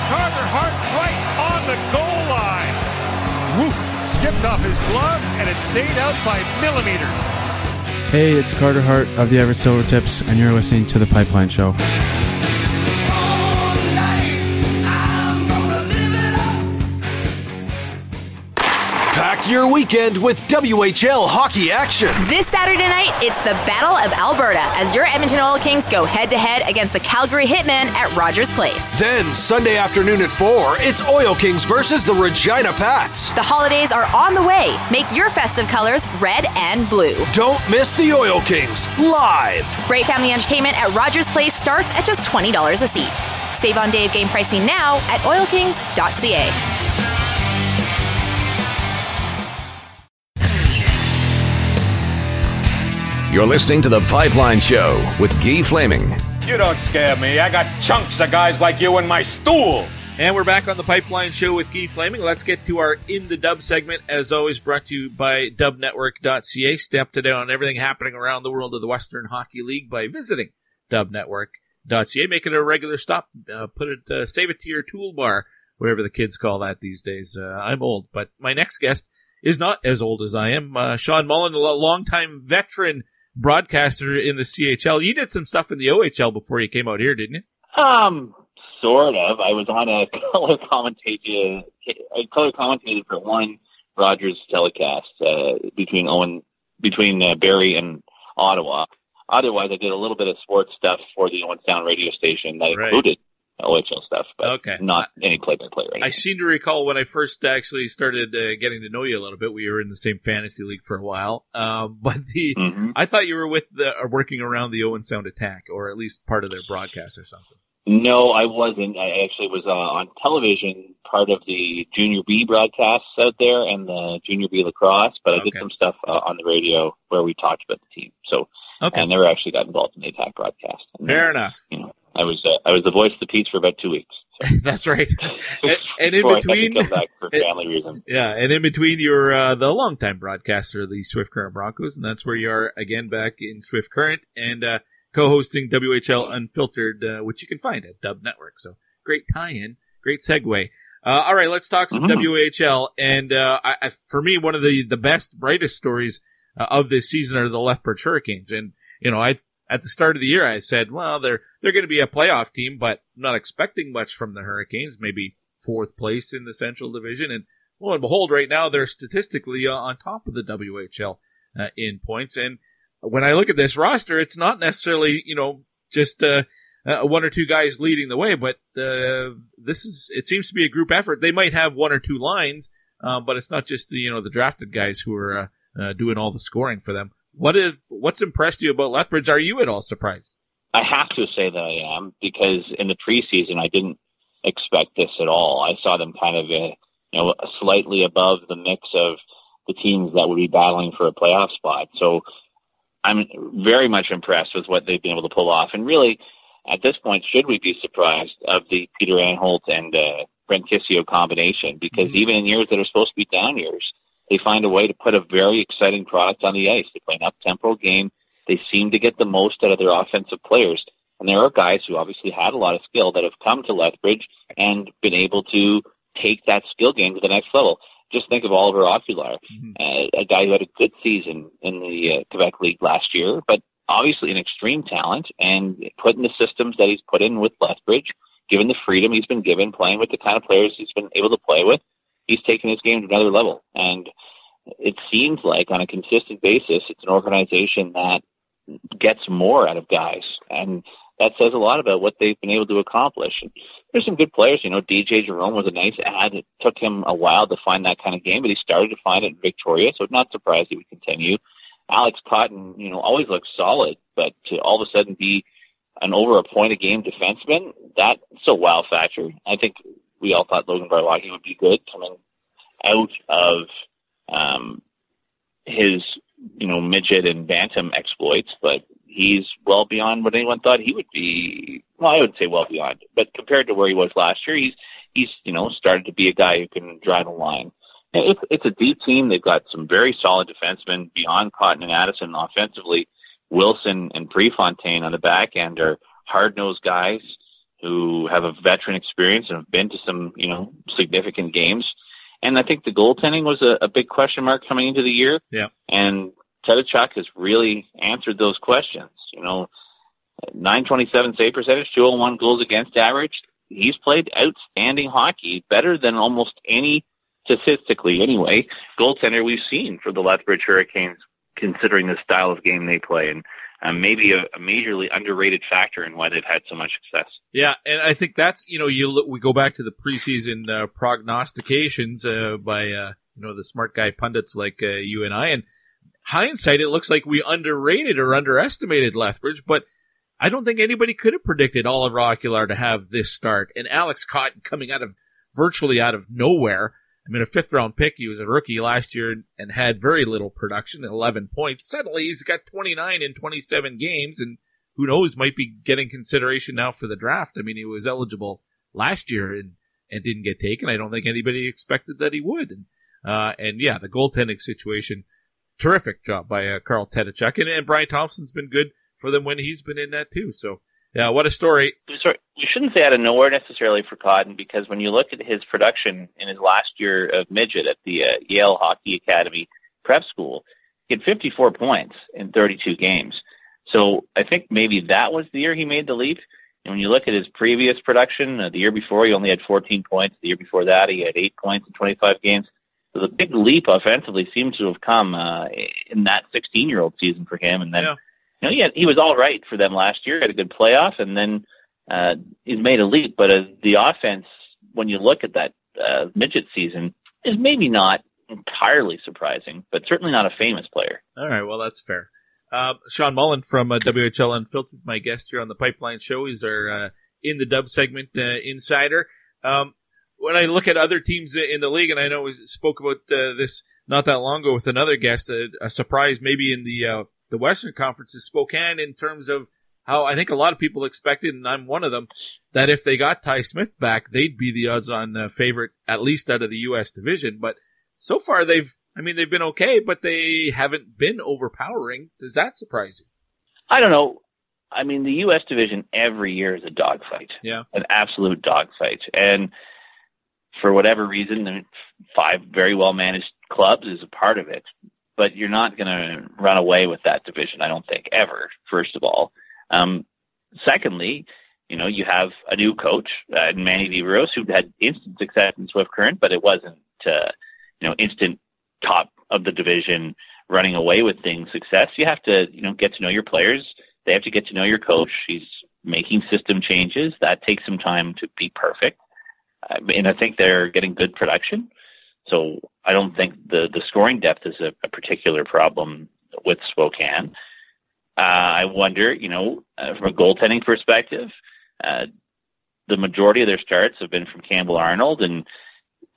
Carter Hart right on the goal line. Woo! Skipped off his glove and it stayed out by millimeters. Hey, it's Carter Hart of the Everett Silver Tips, and you're listening to The Pipeline Show. Your weekend with WHL hockey action. This Saturday night, it's the Battle of Alberta as your Edmonton Oil Kings go head to head against the Calgary Hitmen at Rogers Place. Then, Sunday afternoon at 4, it's Oil Kings versus the Regina Pats. The holidays are on the way. Make your festive colors red and blue. Don't miss the Oil Kings live. Great family entertainment at Rogers Place starts at just $20 a seat. Save on day of game pricing now at oilkings.ca. You're listening to The Pipeline Show with Guy Flaming. You don't scare me. I got chunks of guys like you in my stool. And we're back on The Pipeline Show with Guy Flaming. Let's get to our In the Dub segment, as always brought to you by dubnetwork.ca. Stay up to date on everything happening around the world of the Western Hockey League by visiting dubnetwork.ca. Make it a regular stop. Uh, put it, uh, save it to your toolbar, whatever the kids call that these days. Uh, I'm old, but my next guest is not as old as I am. Uh, Shawn Mullin, a longtime veteran broadcaster in the CHL. You did some stuff in the OHL before you came out here, didn't you? Um, sort of. I was on a color commentator, I color commentated for one Rogers telecast uh, between Owen, between uh, Barrie and Ottawa. Otherwise, I did a little bit of sports stuff for the Owen Sound radio station that right. included OHL stuff, but okay. not any play-by-play right I seem to recall when I first actually started uh, getting to know you a little bit. We were in the same fantasy league for a while, um, but the mm-hmm. I thought you were with the uh, working around the Owen Sound Attack, or at least part of their broadcast or something. No, I wasn't. I actually was uh, on television, part of the Junior B broadcasts out there and the Junior B lacrosse. But I okay. did some stuff uh, on the radio where we talked about the team. So, okay. and never actually got involved in the attack broadcast. And Fair then, enough. You know, I was uh, I was the voice of the Pete's for about two weeks. That's right. and, and in Before I had to between, for family reasons. yeah, and in between, you're uh, the longtime broadcaster of the Swift Current Broncos, and that's where you are again back in Swift Current and uh, co-hosting WHL Unfiltered, uh, which you can find at Dub Network. So great tie-in, great segue. Uh, all right, let's talk some Mhm. WHL. And uh, I, I, for me, one of the the best, brightest stories uh, of this season are the Lethbridge Hurricanes. And you know, I at the start of the year, I said, well, they're they're going to be a playoff team, but not expecting much from the Hurricanes. Maybe fourth place in the Central Division, and lo and behold, right now they're statistically uh, on top of the WHL uh, in points. And when I look at this roster, it's not necessarily you know just uh, uh, one or two guys leading the way, but uh, this is it seems to be a group effort. They might have one or two lines, uh, but it's not just the, you know the drafted guys who are uh, uh, doing all the scoring for them. What if what's impressed you about Lethbridge? Are you at all surprised? I have to say that I am because in the preseason I didn't expect this at all. I saw them kind of uh, you know slightly above the mix of the teams that would be battling for a playoff spot. So I'm very much impressed with what they've been able to pull off. And really, at this point, should we be surprised of the Peter Anholt and uh, Brent Kisio combination? Because even in years that are supposed to be down years, they find a way to put a very exciting product on the ice. They play an up-tempo game. They seem to get the most out of their offensive players. And there are guys who obviously had a lot of skill that have come to Lethbridge and been able to take that skill game to the next level. Just think of Olivier Okuliar, uh, a guy who had a good season in the uh, Quebec League last year, but obviously an extreme talent and put in the systems that he's put in with Lethbridge, given the freedom he's been given playing with the kind of players he's been able to play with, he's taken his game to another level. And it seems like on a consistent basis, it's an organization that gets more out of guys. And that says a lot about what they've been able to accomplish. And there's some good players. You know, DJ Jerome was a nice ad. It took him a while to find that kind of game, but he started to find it in Victoria, so not surprised he would continue. Alex Cotton, you know, always looks solid, but to all of a sudden be an over a point a game defenseman, that's a wow factor. I think we all thought Logan Barlocki would be good coming out of um, his, you know, midget and bantam exploits, but he's well beyond what anyone thought he would be. Well, I would say well beyond, but compared to where he was last year, he's he's you know started to be a guy who can drive a line. And It's it's a deep team. They've got some very solid defensemen beyond Cotton and Addison offensively. Wilson and Prefontaine on the back end are hard nosed guys who have a veteran experience and have been to some you know significant games. And I think the goaltending was a, a big question mark coming into the year. Yeah. And Tetachuk has really answered those questions. You know, 927 save percentage, 201 goals against average. He's played outstanding hockey, better than almost any, statistically anyway, goaltender we've seen for the Lethbridge Hurricanes, considering the style of game they play. And um, maybe a, a majorly underrated factor in why they've had so much success. Yeah, and I think that's you know you look, we go back to the preseason uh, prognostications uh, by uh, you know the smart guy pundits like uh, you and I. And hindsight, it looks like we underrated or underestimated Lethbridge, but I don't think anybody could have predicted Olivier Okuliar to have this start and Alex Cotton coming out of virtually out of nowhere. I mean, a fifth round pick. He was a rookie last year and had very little production, 11 points. Suddenly he's got 29 in 27 games and who knows, might be getting consideration now for the draft. I mean, he was eligible last year and, and didn't get taken. I don't think anybody expected that he would. And, uh, and yeah, the goaltending situation, terrific job by uh, Carl Tetachuk. And, and Brian Thompson's been good for them when he's been in that too. So, yeah, what a story. We shouldn't say out of nowhere necessarily for Cotton because when you look at his production in his last year of midget at the uh, Yale Hockey Academy prep school, he had 54 points in 32 games. So I think maybe that was the year he made the leap. And when you look at his previous production, uh, the year before he only had 14 points. The year before that he had eight points in 25 games. So the big leap offensively seems to have come uh, in that 16 year old season for him. And then Yeah. You know, he, had, he was all right for them last year. Had a good playoff, and then uh, he's made a leap. But uh, the offense, when you look at that uh, midget season, is maybe not entirely surprising, but certainly not a famous player. All right, well, that's fair. Uh, Shawn Mullin from uh, WHL Unfiltered, my guest here on the Pipeline Show. He's our uh, in the dub segment uh, insider. Um, when I look at other teams in the league, and I know we spoke about uh, this not that long ago with another guest, a, a surprise maybe in the uh, the Western Conference is Spokane in terms of how I think a lot of people expected, and I'm one of them, that if they got Ty Smith back, they'd be the odds-on uh, favorite, at least out of the U.S. division. But so far, they've, I mean, they've been okay, but they haven't been overpowering. Does that surprise you? I don't know. I mean, the U.S. division every year is a dogfight. Yeah. An absolute dogfight. And for whatever reason, five very well managed clubs is a part of it. But you're not going to run away with that division, I don't think, ever, first of all. Um, secondly, you know, you have a new coach, uh, Manny Viveiros, who had instant success in Swift Current, but it wasn't, uh, you know, instant top of the division running away with things success. You have to, you know, get to know your players. They have to get to know your coach. He's making system changes. That takes some time to be perfect. Uh, and I think they're getting good production. So I don't think the, the scoring depth is a, a particular problem with Spokane. Uh, I wonder, you know, uh, from a goaltending perspective, uh, the majority of their starts have been from Campbell Arnold, and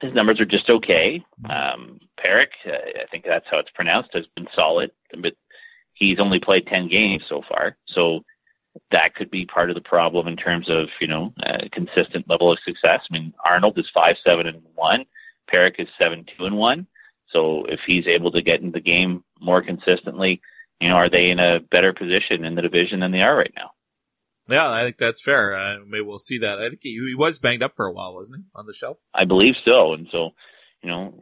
his numbers are just okay. Um, Parik, uh, I think that's how it's pronounced, has been solid, but he's only played 10 games so far. So that could be part of the problem in terms of, you know, a consistent level of success. I mean, Arnold is 5 7 and 1, Parik is 7 2 and 1. So if he's able to get into the game more consistently, you know, are they in a better position in the division than they are right now? Yeah, I think that's fair. Uh, maybe we'll see that. I think he, he was banged up for a while, wasn't he, on the shelf? I believe so. And so, you know,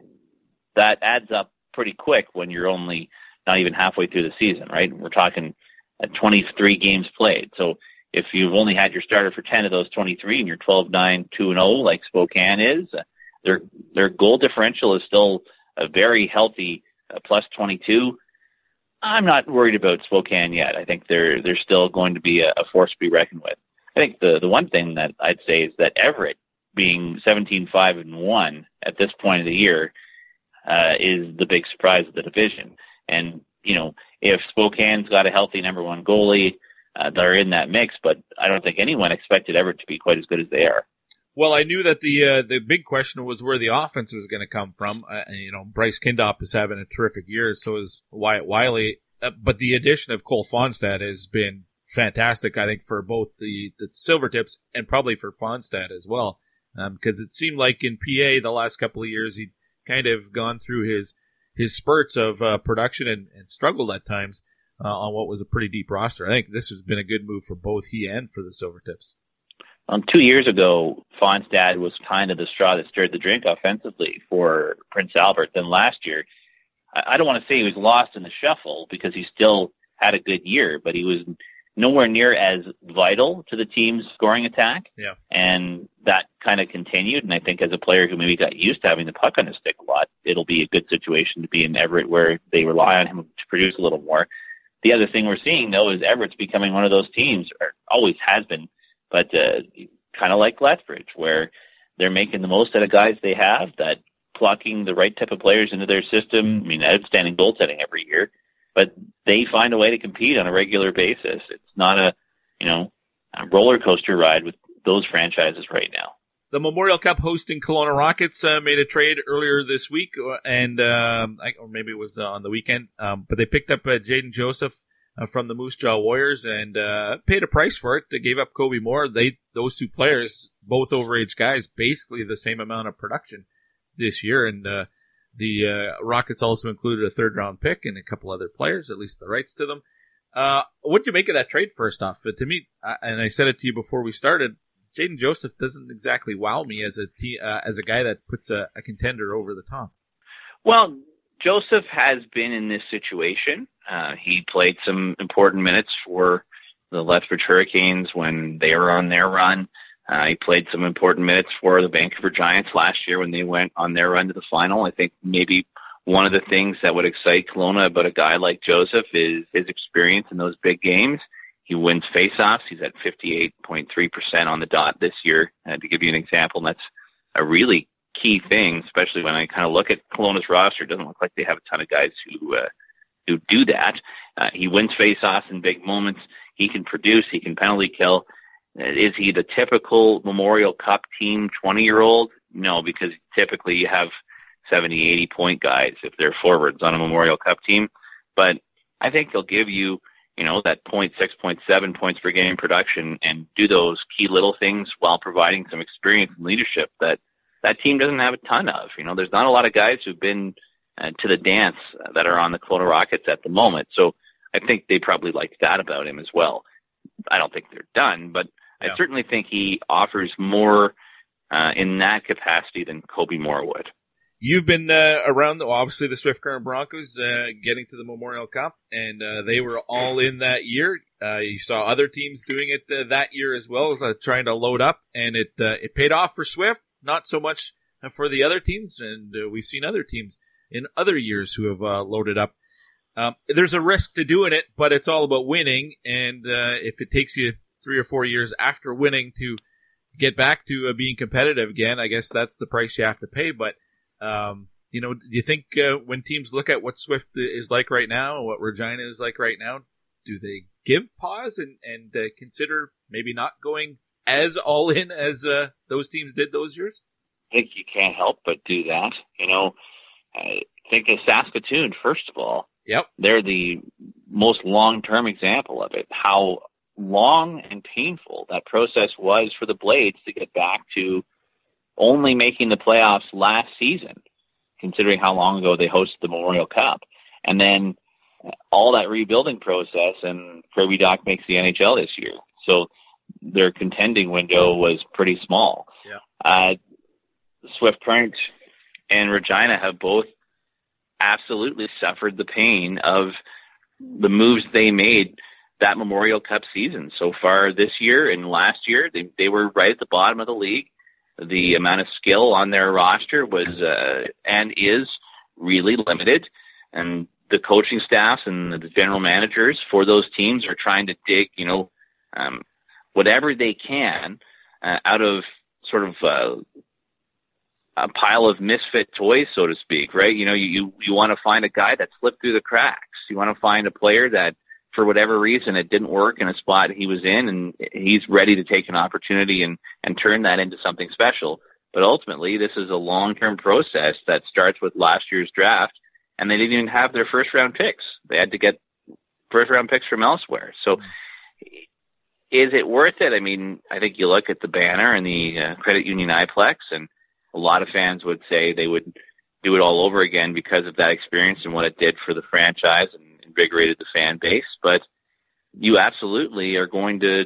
that adds up pretty quick when you're only not even halfway through the season, right? We're talking at 23 games played. So if you've only had your starter for 10 of those 23 and you're 12 9 2 and 0 like Spokane is, uh, their their goal differential is still a very healthy uh, plus 22. I'm not worried about Spokane yet. I think they're they're still going to be a, a force to be reckoned with. I think the the one thing that I'd say is that Everett being 17 5 and 1 at this point of the year uh, is the big surprise of the division. And you know, if Spokane's got a healthy number one goalie, uh, they're in that mix. But I don't think anyone expected Everett to be quite as good as they are. Well, I knew that the uh, the big question was where the offense was going to come from. Uh, and, you know, Bryce Kindopp is having a terrific year, so is Wyatt Wiley. Uh, but the addition of Cole Fonstad has been fantastic, I think, for both the, the Silvertips and probably for Fonstad as well. Because um, it seemed like in PA the last couple of years he'd kind of gone through his his spurts of uh, production and, and, struggled at times uh, on what was a pretty deep roster. I think this has been a good move for both he and for the Silvertips. Um, two years ago, Fonstad was kind of the straw that stirred the drink offensively for Prince Albert. Then last year, I, I don't want to say he was lost in the shuffle because he still had a good year, but he was nowhere near as vital to the team's scoring attack. Yeah. And that kind of continued. And I think as a player who maybe got used to having the puck on his stick a lot, it'll be a good situation to be in Everett where they rely on him to produce a little more. The other thing we're seeing though is Everett's becoming one of those teams, or always has been, but uh, kind of like Lethbridge, where they're making the most out of guys they have, that plucking the right type of players into their system. I mean, outstanding goaltending every year, but they find a way to compete on a regular basis. It's not a, you know, a roller coaster ride with those franchises right now. The Memorial Cup hosting Kelowna Rockets uh, made a trade earlier this week, uh, and um, I, or maybe it was uh, on the weekend. Um, but they picked up uh, Jaden Joseph uh, from the Moose Jaw Warriors and uh, paid a price for it. They gave up Kobe Moore. They those two players, both overage guys, basically the same amount of production this year. And uh, the uh, Rockets also included a third round pick and a couple other players, at least the rights to them. Uh, what do you make of that trade? First off, to me, and I said it to you before we started. Jaden Joseph doesn't exactly wow me as a uh, as a guy that puts a, a contender over the top. Well, Joseph has been in this situation. Uh, he played some important minutes for the Lethbridge Hurricanes when they were on their run. Uh, he played some important minutes for the Vancouver Giants last year when they went on their run to the final. I think maybe one of the things that would excite Kelowna about a guy like Joseph is his experience in those big games. He wins faceoffs. He's at 58.3% on the dot this year. Uh, to give you an example, that's a really key thing, especially when I kind of look at Kelowna's roster. It doesn't look like they have a ton of guys who uh, who do that. Uh, he wins faceoffs in big moments. He can produce. He can penalty kill. Uh, is he the typical Memorial Cup team 20 year old? No, because typically you have 70, 80 point guys if they're forwards on a Memorial Cup team. But I think they'll give you, you know, that 0.6, 0.7 points per game production and do those key little things while providing some experience and leadership that that team doesn't have a ton of. You know, there's not a lot of guys who've been uh, to the dance that are on the Kelowna Rockets at the moment. So I think they probably like that about him as well. I don't think they're done, but yeah. I certainly think he offers more uh, in that capacity than Kobe Moore would. You've been uh, around, the, obviously, the Swift Current Broncos uh, getting to the Memorial Cup, and uh, they were all in that year. Uh, you saw other teams doing it uh, that year as well, uh, trying to load up, and it it paid off for Swift. Not so much for the other teams, and we've seen other teams in other years who have loaded up. Um, there's a risk to doing it, but it's all about winning, and if it takes you three or four years after winning to get back to being competitive again, I guess that's the price you have to pay. But um, you know, do you think uh, when teams look at what Swift is like right now and what Regina is like right now, do they give pause and and uh, consider maybe not going as all in as uh, those teams did those years? I think you can't help but do that. You know, I think of Saskatoon first of all. Yep, they're the most long-term example of it. How long and painful that process was for the Blades to get back to only making the playoffs last season, considering how long ago they hosted the Memorial Cup. And then all that rebuilding process, and Kirby Dach makes the NHL this year. So their contending window was pretty small. Yeah. Uh, Swift Current and Regina have both absolutely suffered the pain of the moves they made that Memorial Cup season so far this year and last year. They they were right at the bottom of the league the amount of skill on their roster was uh, and is really limited, and the coaching staffs and the general managers for those teams are trying to dig, you know, um, whatever they can uh, out of sort of uh, a pile of misfit toys, so to speak, right? You know, you you, you want to find a guy that slipped through the cracks. You want to find a player that for whatever reason it didn't work in a spot he was in and he's ready to take an opportunity and and turn that into something special but ultimately this is a long term process that starts with last year's draft and they didn't even have their first round picks they had to get first round picks from elsewhere so is it worth it i mean i think you look at the banner and the uh, credit union iplex and a lot of fans would say they would do it all over again because of that experience and what it did for the franchise and invigorated the fan base, but you absolutely are going to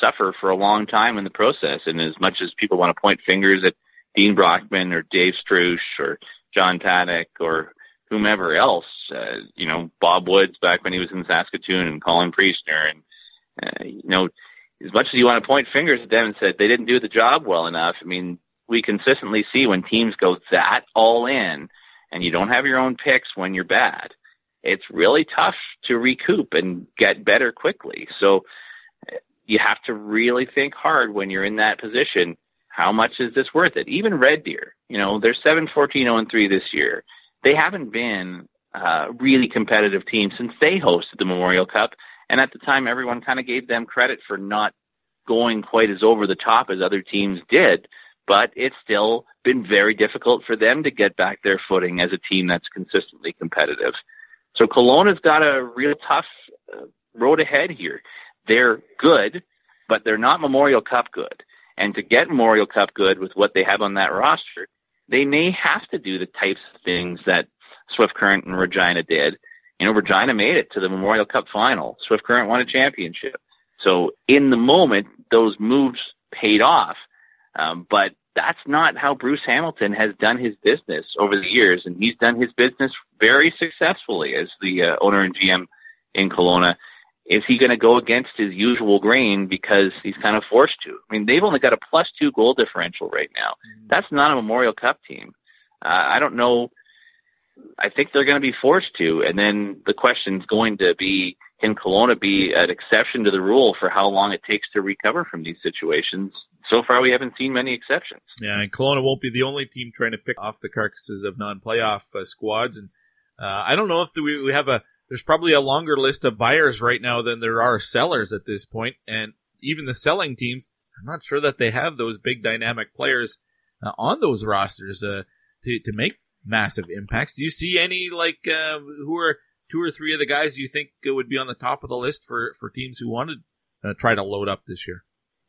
suffer for a long time in the process. And as much as people want to point fingers at Dean Brockman or Dave Struch or John Paddock or whomever else, uh, you know, Bob Woods back when he was in Saskatoon and Colin Priestner and, uh, you know, as much as you want to point fingers at them and say they didn't do the job well enough, I mean, we consistently see when teams go that all in and you don't have your own picks when you're bad, it's really tough to recoup and get better quickly. So you have to really think hard when you're in that position. How much is this worth it? Even Red Deer, you know, they're 7 14 0 3 this year. They haven't been a really competitive team since they hosted the Memorial Cup. And at the time, everyone kind of gave them credit for not going quite as over the top as other teams did. But it's still been very difficult for them to get back their footing as a team that's consistently competitive. So Kelowna's got a real tough uh, road ahead here. They're good, but they're not Memorial Cup good. And to get Memorial Cup good with what they have on that roster, they may have to do the types of things that Swift Current and Regina did. You know, Regina made it to the Memorial Cup final. Swift Current won a championship. So in the moment, those moves paid off. Um, but that's not how Bruce Hamilton has done his business over the years, and he's done his business very successfully as the uh, owner and GM in Kelowna. Is he going to go against his usual grain because he's kind of forced to? I mean, they've only got a plus two goal differential right now. Mm-hmm. That's not a Memorial Cup team. Uh, I don't know. I think they're going to be forced to, and then the question is going to be: Can Kelowna be an exception to the rule for how long it takes to recover from these situations? so far we haven't seen many exceptions. Yeah, and Kelowna won't be the only team trying to pick off the carcasses of non-playoff uh, squads. And uh, I don't know if the, we, we have a. There's probably a longer list of buyers right now than there are sellers at this point. point, and even the selling teams. I'm not sure that they have those big dynamic players uh, on those rosters uh, to to make massive impacts. Do you see any like uh, who are two or three of the guys you think would be on the top of the list for, for teams who wanted to try to load up this year?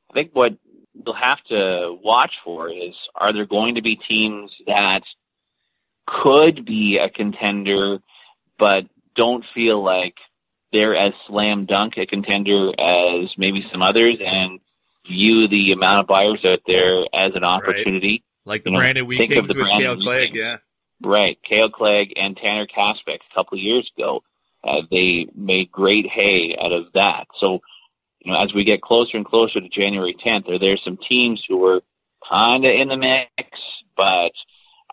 I think what you'll have to watch for is are there going to be teams that could be a contender but don't feel like they're as slam dunk a contender as maybe some others and view the amount of buyers out there as an opportunity. Right. Like the You know, Brandon Wheat Kings with Kale Clegg, yeah. Right. Kale Clegg and Tanner Kaspick a couple of years ago. Uh, they made great hay out of that. So, you know, as we get closer and closer to January 10th, are there some teams who are kind of in the mix, but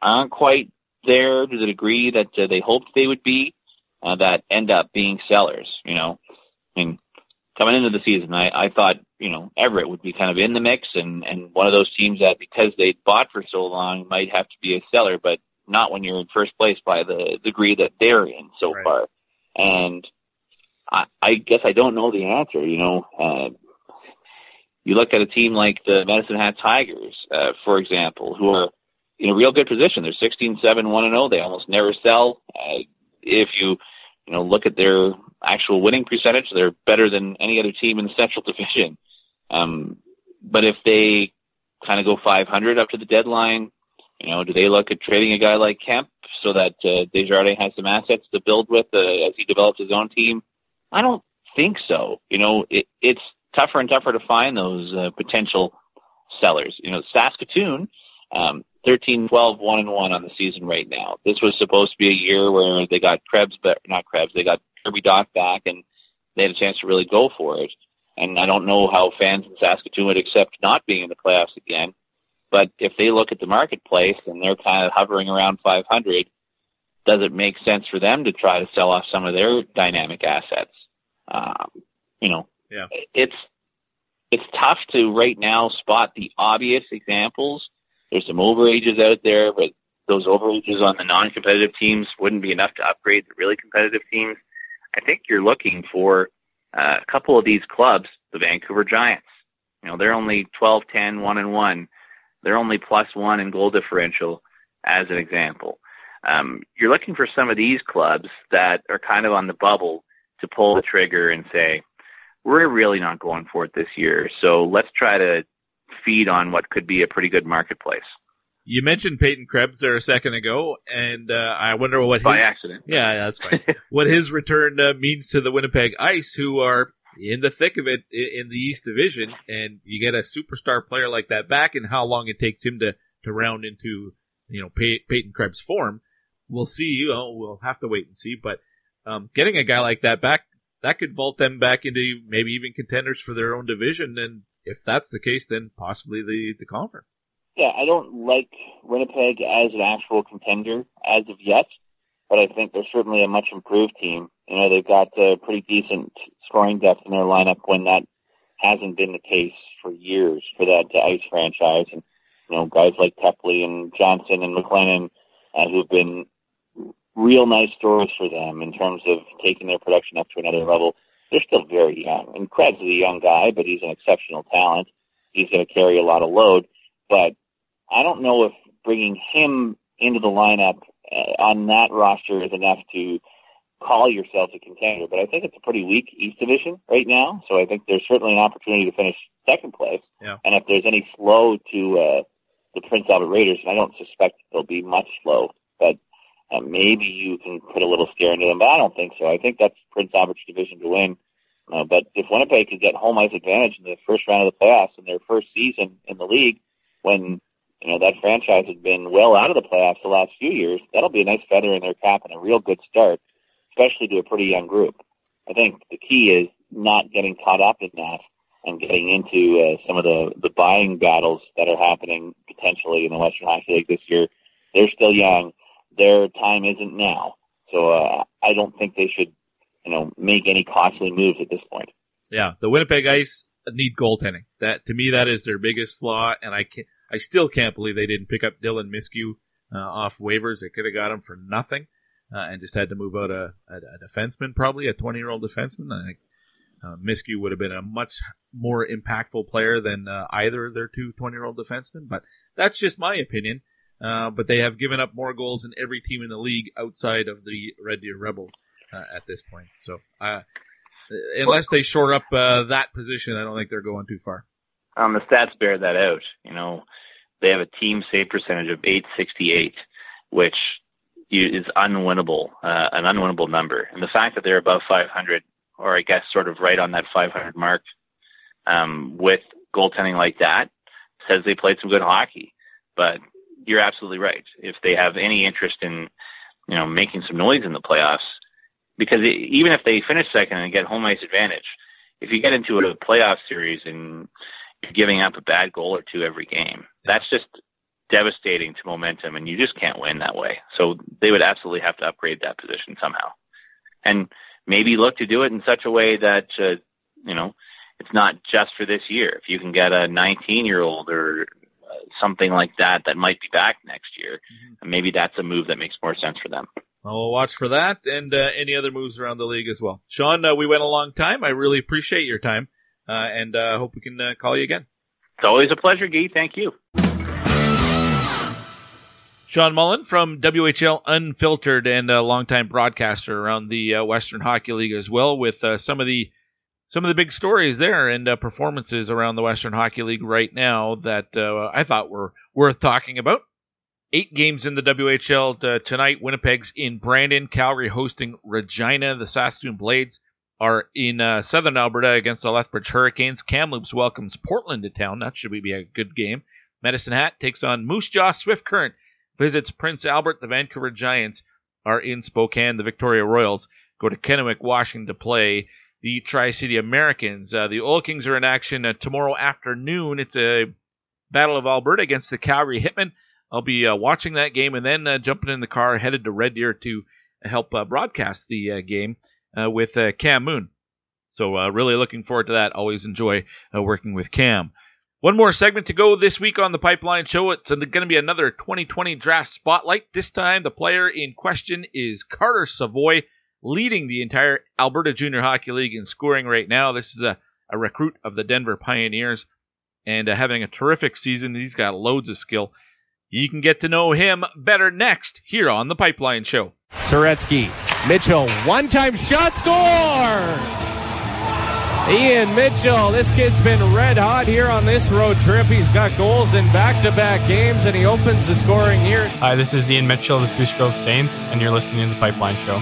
aren't quite there to the degree that uh, they hoped they would be, uh, that end up being sellers, you know? I mean, coming into the season, I, I thought, you know, Everett would be kind of in the mix and, and one of those teams that because they bought for so long might have to be a seller, but not when you're in first place by the degree that they're in so far. And I, I guess I don't know the answer, you know. Uh, you look at a team like the Medicine Hat Tigers, uh, for example, who are in a real good position. They're 16, 7, 1 and 0. They almost never sell. Uh, if you, you know, look at their actual winning percentage, they're better than any other team in the Central Division. Um, but if they kind of go 500 up to the deadline, you know, do they look at trading a guy like Kemp so that uh, Desjardins has some assets to build with uh, as he develops his own team? I don't think so. You know, it, it's tougher and tougher to find those uh, potential sellers. You know, Saskatoon, um, 13, 12, 1 and 1 on the season right now. This was supposed to be a year where they got Krebs, but not Krebs, they got Kirby Dach back and they had a chance to really go for it. And I don't know how fans in Saskatoon would accept not being in the playoffs again. But if they look at the marketplace and they're kind of hovering around 500, does it make sense for them to try to sell off some of their dynamic assets? Um, you know, Yeah. it's it's tough to right now spot the obvious examples. There's some overages out there, but those overages on the non-competitive teams wouldn't be enough to upgrade the really competitive teams. I think you're looking for uh, a couple of these clubs, the Vancouver Giants. You know, they're only 12, 10, 1 and 1. They're only plus 1 in goal differential as an example. Um, you're looking for some of these clubs that are kind of on the bubble to pull the trigger and say, we're really not going for it this year. So let's try to feed on what could be a pretty good marketplace. You mentioned Peyton Krebs there a second ago, and uh, I wonder what By his, accident. Yeah, yeah, that's fine. what his return uh, means to the Winnipeg Ice, who are in the thick of it in the East Division, and you get a superstar player like that back, and how long it takes him to to round into you know Pey- Peyton Krebs' form. We'll see. You know, we'll have to wait and see. But um, getting a guy like that back, that could vault them back into maybe even contenders for their own division, and if that's the case, then possibly the the conference. Yeah, I don't like Winnipeg as an actual contender as of yet, but I think they're certainly a much improved team. You know, they've got a pretty decent scoring depth in their lineup when that hasn't been the case for years for that Ice franchise. And, you know, guys like Teply and Johnson and McLennan uh, who've been real nice stories for them in terms of taking their production up to another level. They're still very young. And Krebs is a young guy, but he's an exceptional talent. He's going to carry a lot of load. But I don't know if bringing him into the lineup on that roster is enough to call yourself a contender. But I think it's a pretty weak East Division right now. So I think there's certainly an opportunity to finish second place. Yeah. And if there's any flow to uh, the Prince Albert Raiders, and I don't suspect there'll be much flow, but uh, maybe you can put a little scare into them. But I don't think so. I think that's Prince Albert's division to win. Uh, but if Winnipeg could get home ice advantage in the first round of the playoffs in their first season in the league, when you know that franchise has been well out of the playoffs the last few years, that'll be a nice feather in their cap and a real good start, especially to a pretty young group. I think the key is not getting caught up in that and getting into uh, some of the the buying battles that are happening potentially in the Western Hockey League this year. They're still young. Their time isn't now. So uh, I don't think they should, you know, make any costly moves at this point. Yeah, the Winnipeg Ice need goaltending. That to me, that is their biggest flaw, and I can I still can't believe they didn't pick up Dylan Miskew uh, off waivers. They could have got him for nothing, uh, and just had to move out a, a, a defenseman, probably a twenty year old defenseman. I think uh, Miskew would have been a much more impactful player than uh, either of their two 20 year old defensemen, but that's just my opinion. Uh, but they have given up more goals than every team in the league outside of the Red Deer Rebels. uh, at this point. So, uh, unless they shore up that position, I don't think they're going too far. Um, the stats bear that out. You know, they have a team save percentage of 868, which is unwinnable, uh, an unwinnable number. And the fact that they're above 500, or I guess sort of right on that 500 mark, um, with goaltending like that, says they played some good hockey. But you're absolutely right. If they have any interest in, you know, making some noise in the playoffs, because even if they finish second and get home ice advantage, if you get into a playoff series and giving up a bad goal or two every game, that's just devastating to momentum, and you just can't win that way. So they would absolutely have to upgrade that position somehow, and maybe look to do it in such a way that uh, you know it's not just for this year. If you can get a 19 year old or uh, something like that that might be back next year, mm-hmm. maybe that's a move that makes more sense for them. Well, we'll watch for that and uh, any other moves around the league as well. Shawn, uh, we went a long time. I really appreciate your time, and uh, hope we can uh, call you again. It's always a pleasure, Guy. Thank you. Shawn Mullin from WHL Unfiltered and a longtime broadcaster around the uh, Western Hockey League as well, with uh, some of the some of the big stories there and uh, performances around the Western Hockey League right now that uh, I thought were worth talking about. Eight games in the WHL t- tonight. Winnipeg's in Brandon, Calgary hosting Regina. The Saskatoon Blades are in uh, Southern Alberta against the Lethbridge Hurricanes. Kamloops welcomes Portland to town. That should be a good game. Medicine Hat takes on Moose Jaw Swift Current visits Prince Albert. The Vancouver Giants are in Spokane. The Victoria Royals go to Kennewick, Washington to play the Tri City Americans. Uh, the Oil Kings are in action uh, tomorrow afternoon. It's a Battle of Alberta against the Calgary Hitmen. I'll be uh, watching that game and then uh, jumping in the car headed to Red Deer to help uh, broadcast the uh, game Uh, with uh, Cam Moon. So uh, really looking forward to that. Always enjoy working with Cam. One more segment to go this week on the Pipeline Show. It's going to be another 2020 draft spotlight. This time, the player in question is Carter Savoie, leading the entire Alberta Junior Hockey League in scoring right now. This is a, a recruit of the Denver Pioneers and uh, having a terrific season. He's got loads of skill. You can get to know him better next here on the Pipeline Show. Soretsky, Mitchell, one time shot scores! Ian Mitchell, this kid's been red hot here on this road trip. He's got goals in back to back games, and he opens the scoring here. Hi, this is Ian Mitchell of the Spruce Grove Saints, and you're listening to the Pipeline Show.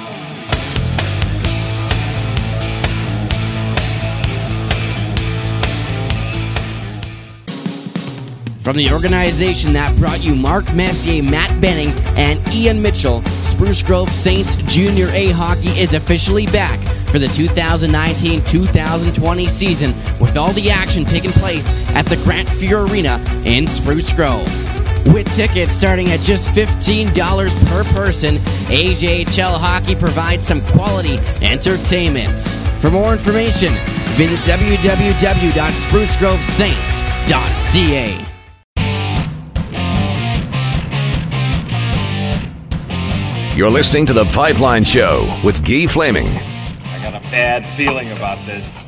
From the organization that brought you Mark Messier, Matt Benning, and Ian Mitchell, Spruce Grove Saints Junior A Hockey is officially back for the 2019-2020 season with all the action taking place at the Grant Fuhr Arena in Spruce Grove. With tickets starting at just $15 per person, AJHL Hockey provides some quality entertainment. For more information, visit www.sprucegrovesaints.ca. You're listening to The Pipeline Show with Guy Flaming I got a bad feeling about this.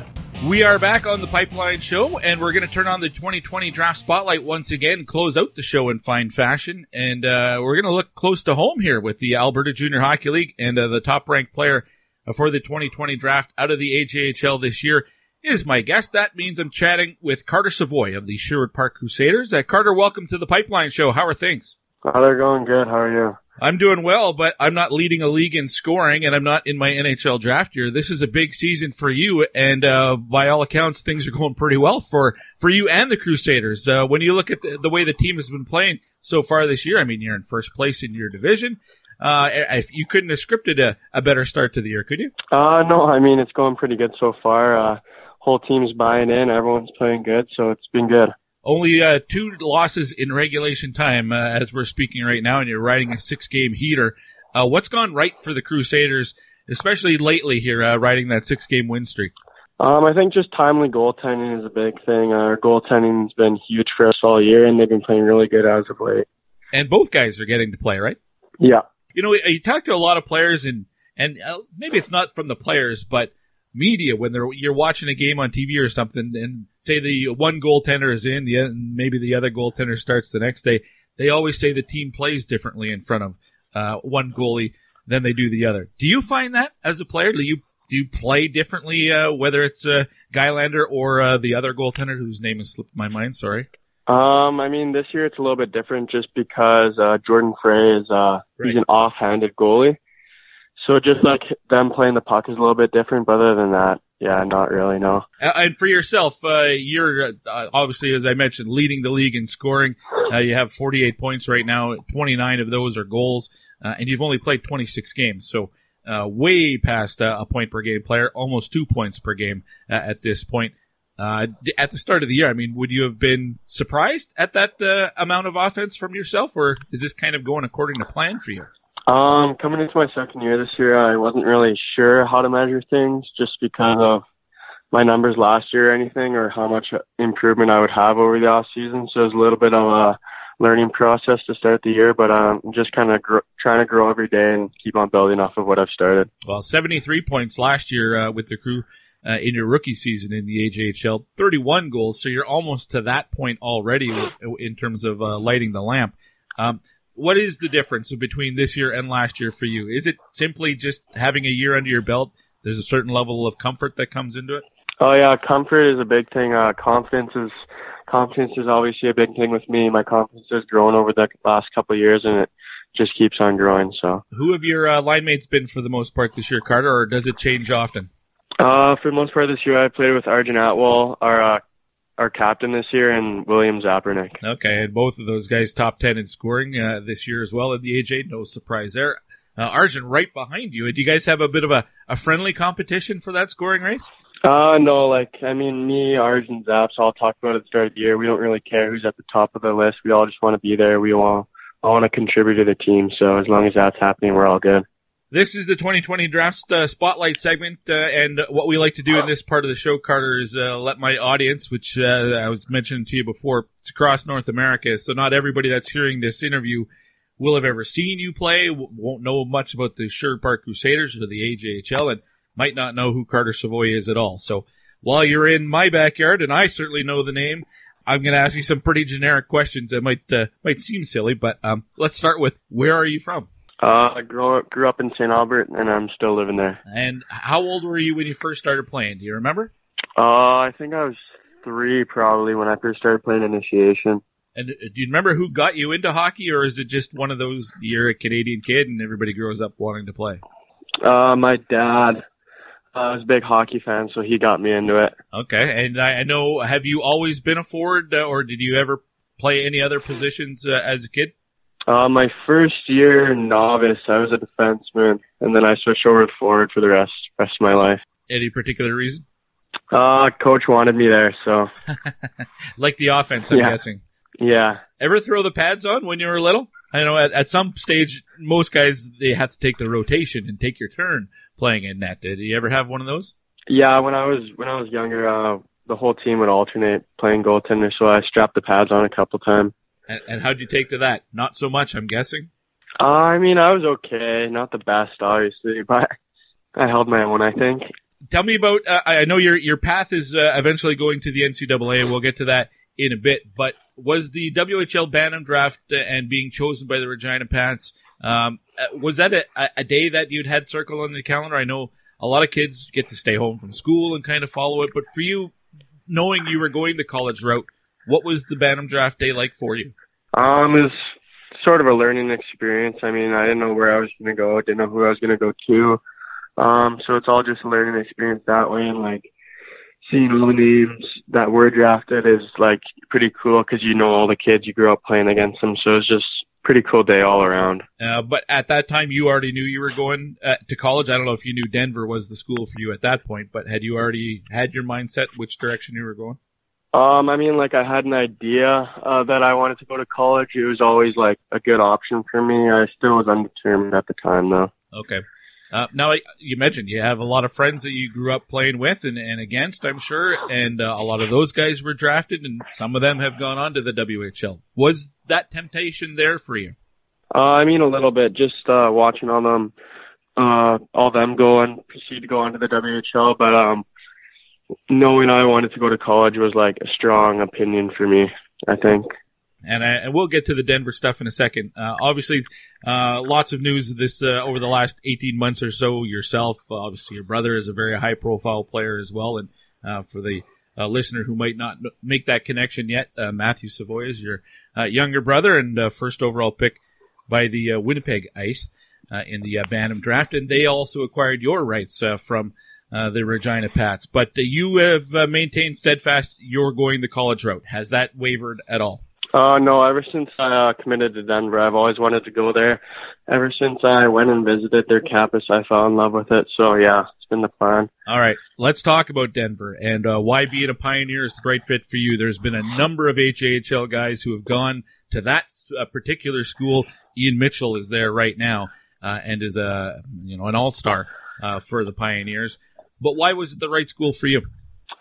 We are back on the Pipeline Show, and we're going to turn on the 2020 Draft Spotlight once again, close out the show in fine fashion, and uh, we're going to look close to home here with the Alberta Junior Hockey League, and uh, the top-ranked player for the 2020 draft out of the AJHL this year is my guest. That means I'm chatting with Carter Savoie of the Sherwood Park Crusaders. Uh, Carter, welcome to the Pipeline Show. How are things? Oh, they're going good. How are you? I'm doing well, but I'm not leading a league in scoring, and I'm not in my NHL draft year. This is a big season for you, and uh, by all accounts, things are going pretty well for for you and the Crusaders. Uh, when you look at the, the, way the team has been playing so far this year, I mean, you're in first place in your division. Uh, if you couldn't have scripted a, a better start to the year, could you? Uh, no, I mean it's going pretty good so far. Uh, whole team's buying in, everyone's playing good, so it's been good. Only uh, two losses in regulation time uh, as we're speaking right now, and you're riding a six game heater. Uh, what's gone right for the Crusaders, especially lately here, uh, riding that six game win streak? Um, I think just timely goaltending is a big thing. Our goaltending's been huge for us all year, and they've been playing really good as of late. And both guys are getting to play, right? Yeah. You know, you talk to a lot of players, and and uh, maybe it's not from the players, but media when they're you're watching a game on TV or something, and say the one goaltender is in, the maybe the other goaltender starts the next day. They always say the team plays differently in front of uh, one goalie than they do the other. Do you find that as a player? Do you do you play differently, uh, whether it's uh, Gylander or uh, the other goaltender whose name has slipped my mind? Sorry. Um, I mean, this year it's a little bit different just because uh, Jordan Frey is uh, Right. he's an off-handed goalie, so just like them playing the puck is a little bit different. But other than that, yeah, not really. No. Uh, and for yourself, uh, you're uh, obviously, as I mentioned, leading the league in scoring. Uh, you have 48 points right now. 29 of those are goals, uh, and you've only played 26 games. So, uh, way past a point per game player, almost two points per game at this point. At the start of the year, I mean, would you have been surprised at that amount of offense from yourself, or is this kind of going according to plan for you? Um, coming into my second year this year, I wasn't really sure how to measure things just because of my numbers last year or anything, or how much improvement I would have over the off season. So it was a little bit of a learning process to start the year, but um, I'm just kind of gr- trying to grow every day and keep on building off of what I've started. Well, 73 points last year uh, with the crew uh, in your rookie season in the AJHL, 31 goals. So you're almost to that point already in terms of uh, lighting the lamp. Um, what is the difference between this year and last year for you? Is it simply just having a year under your belt? There's a certain level of comfort that comes into it. Oh yeah, comfort is a big thing. Uh, confidence is confidence is obviously a big thing with me. My confidence has grown over the last couple of years, and it just keeps on growing. So, Who have your uh, line mates been for the most part this year, Carter, or does it change often? uh, for the most part this year, I played with Arjun Atwell, our uh, our captain this year, and William Zapernick. Okay, and both of those guys top 10 in scoring uh, this year as well in the AJ. No surprise there. Uh, Arjun right behind you. Do you guys have a bit of a, a friendly competition for that scoring race? Uh, no, like, I mean, me, Arjun, Zaps all talk about it at the start of the year. We don't really care who's at the top of the list. We all just want to be there. We all, all want to contribute to the team. So as long as that's happening, we're all good. This is the 2020 Draft uh, Spotlight segment, uh, and what we like to do in this part of the show, Carter, is uh, let my audience, which uh, I was mentioning to you before, it's across North America, so not everybody that's hearing this interview will have ever seen you play, won't know much about the Sherwood Park Crusaders or the AJHL, and might not know who Carter Savoie is at all. So while you're in my backyard, and I certainly know the name, I'm going to ask you some pretty generic questions that might uh, might seem silly, but um, let's start with where are you from? Uh, I grew up, grew up in St. Albert, and I'm still living there. And how old were you when you first started playing? Do you remember? Uh, I think I was three probably when I first started playing initiation. And uh, do you remember who got you into hockey, or is it just one of those you're a Canadian kid and everybody grows up wanting to play? Uh, my dad uh, was a big hockey fan, so he got me into it. Okay, and I, I know. Have you always been a forward, uh, or did you ever play any other positions uh, as a kid? Uh, my first year novice, I was a defenseman, and then I switched over to forward for the rest rest of my life. Any particular reason? Uh, coach wanted me there, so Like the offense, I'm Yeah. guessing. yeah. Ever throw the pads on when you were little? I know at, at some stage, most guys they have to take the rotation and take your turn playing in net. Did you ever have one of those? Yeah, when I was when I was younger, uh, the whole team would alternate playing goaltender, so I strapped the pads on a couple times. And, and how'd you take to that? Not so much, I'm guessing. Uh, I mean, I was okay, not the best, obviously, but I held my own. I think. Tell me about. Uh, I know your your path is uh, eventually going to the NCAA. and We'll get to that in a bit. But was the WHL Bantam draft uh, and being chosen by the Regina Pats? Um, uh, was that a, a- a day that you'd had circled on the calendar? I know a lot of kids get to stay home from school and kind of follow it, but for you, knowing you were going the college route, what was the Bantam draft day like for you? Um, it was sort of a learning experience. I mean, I didn't know where I was going to go, I didn't know who I was going to go to. Um, so it's all just a learning experience that way, and like seeing all the names that were drafted is like pretty cool because you know all the kids you grew up playing against them. So it's just pretty cool day all around. Uh, but at that time, you already knew you were going uh, to college. I don't know if you knew Denver was the school for you at that point, but had you already had your mindset which direction you were going? Um, I mean, like I had an idea uh, that I wanted to go to college. It was always like a good option for me. I still was undetermined at the time, though. Okay. Uh, now you mentioned you have a lot of friends that you grew up playing with and, and against, I'm sure, and uh, a lot of those guys were drafted, and some of them have gone on to the WHL. Was that temptation there for you? Uh, I mean, a little bit. Just uh, watching all them, uh, all them go and proceed to go on to the WHL. But um, knowing I wanted to go to college was like a strong opinion for me. I think. and, I, and we'll get to the Denver stuff in a second. Uh, obviously, uh, lots of news this uh, over the last 18 months or so. Yourself, obviously, your brother is a very high profile player as well, and uh, for the uh, listener who might not make that connection yet, uh, Matthew Savoie is your younger brother and first overall pick by the Winnipeg Ice in the Bantam draft, and they also acquired your rights from. The Regina Pats, but you have maintained steadfast. You're going the college route. Has that wavered at all? Uh, no, ever since I uh, committed to Denver, I've always wanted to go there. Ever since I went and visited their campus, I fell in love with it. So yeah, it's been the plan. All right, let's talk about Denver and uh, why being a pioneer is the right fit for you. There's been a number of AJHL guys who have gone to that uh, particular school. Ian Mitchell is there right now uh, and is a you know an all star uh, for the Pioneers. But why was it the right school for you?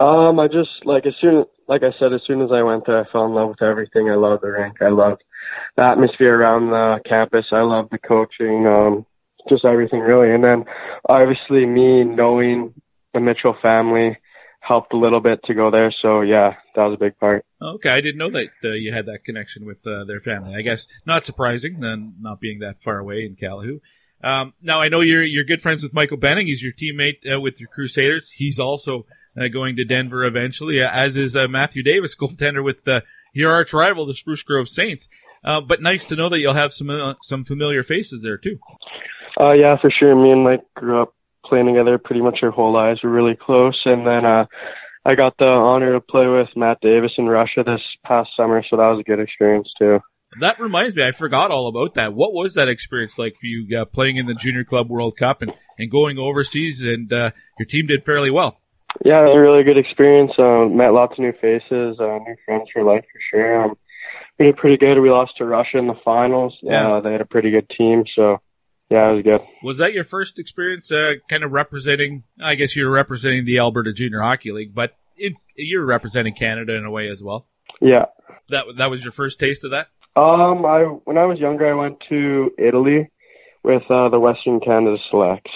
Um, I just like as soon like I said, as soon as I went there, I fell in love with everything. I love the rink. I love the atmosphere around the campus. I love the coaching, um, just everything really. And then obviously me knowing the Mitchell family helped a little bit to go there. So yeah, that was a big part. Okay, I didn't know that uh, you had that connection with uh, their family. I guess not surprising, then not being that far away in Calahoo. Um, now I know you're you're good friends with Michael Benning. He's your teammate uh, with the Crusaders. He's also uh, going to Denver eventually, uh, as is uh, Matthew Davis, goaltender with your arch rival, the Spruce Grove Saints. but nice to know that you'll have some some familiar faces there too. Uh, yeah, for sure. Me and Mike grew up playing together pretty much our whole lives. We're really close, and then uh, I got the honor to play with Matt Davis in Russia this past summer, so that was a good experience too. That reminds me, I forgot all about that. What was that experience like for you uh, playing in the Junior Club World Cup and, and going overseas? And uh, your team did fairly well. Yeah, it was a really good experience. Um, met lots of new faces, uh, new friends for life for sure. Um, we did pretty good. We lost to Russia in the finals. Yeah, uh, they had a pretty good team, so yeah, it was good. Was that your first experience, uh, kind of representing? I guess you were representing the Alberta Junior Hockey League, but it, you're representing Canada in a way as well. Yeah, that that was your first taste of that. Um, I when I was younger, I went to Italy with uh, the Western Canada Selects.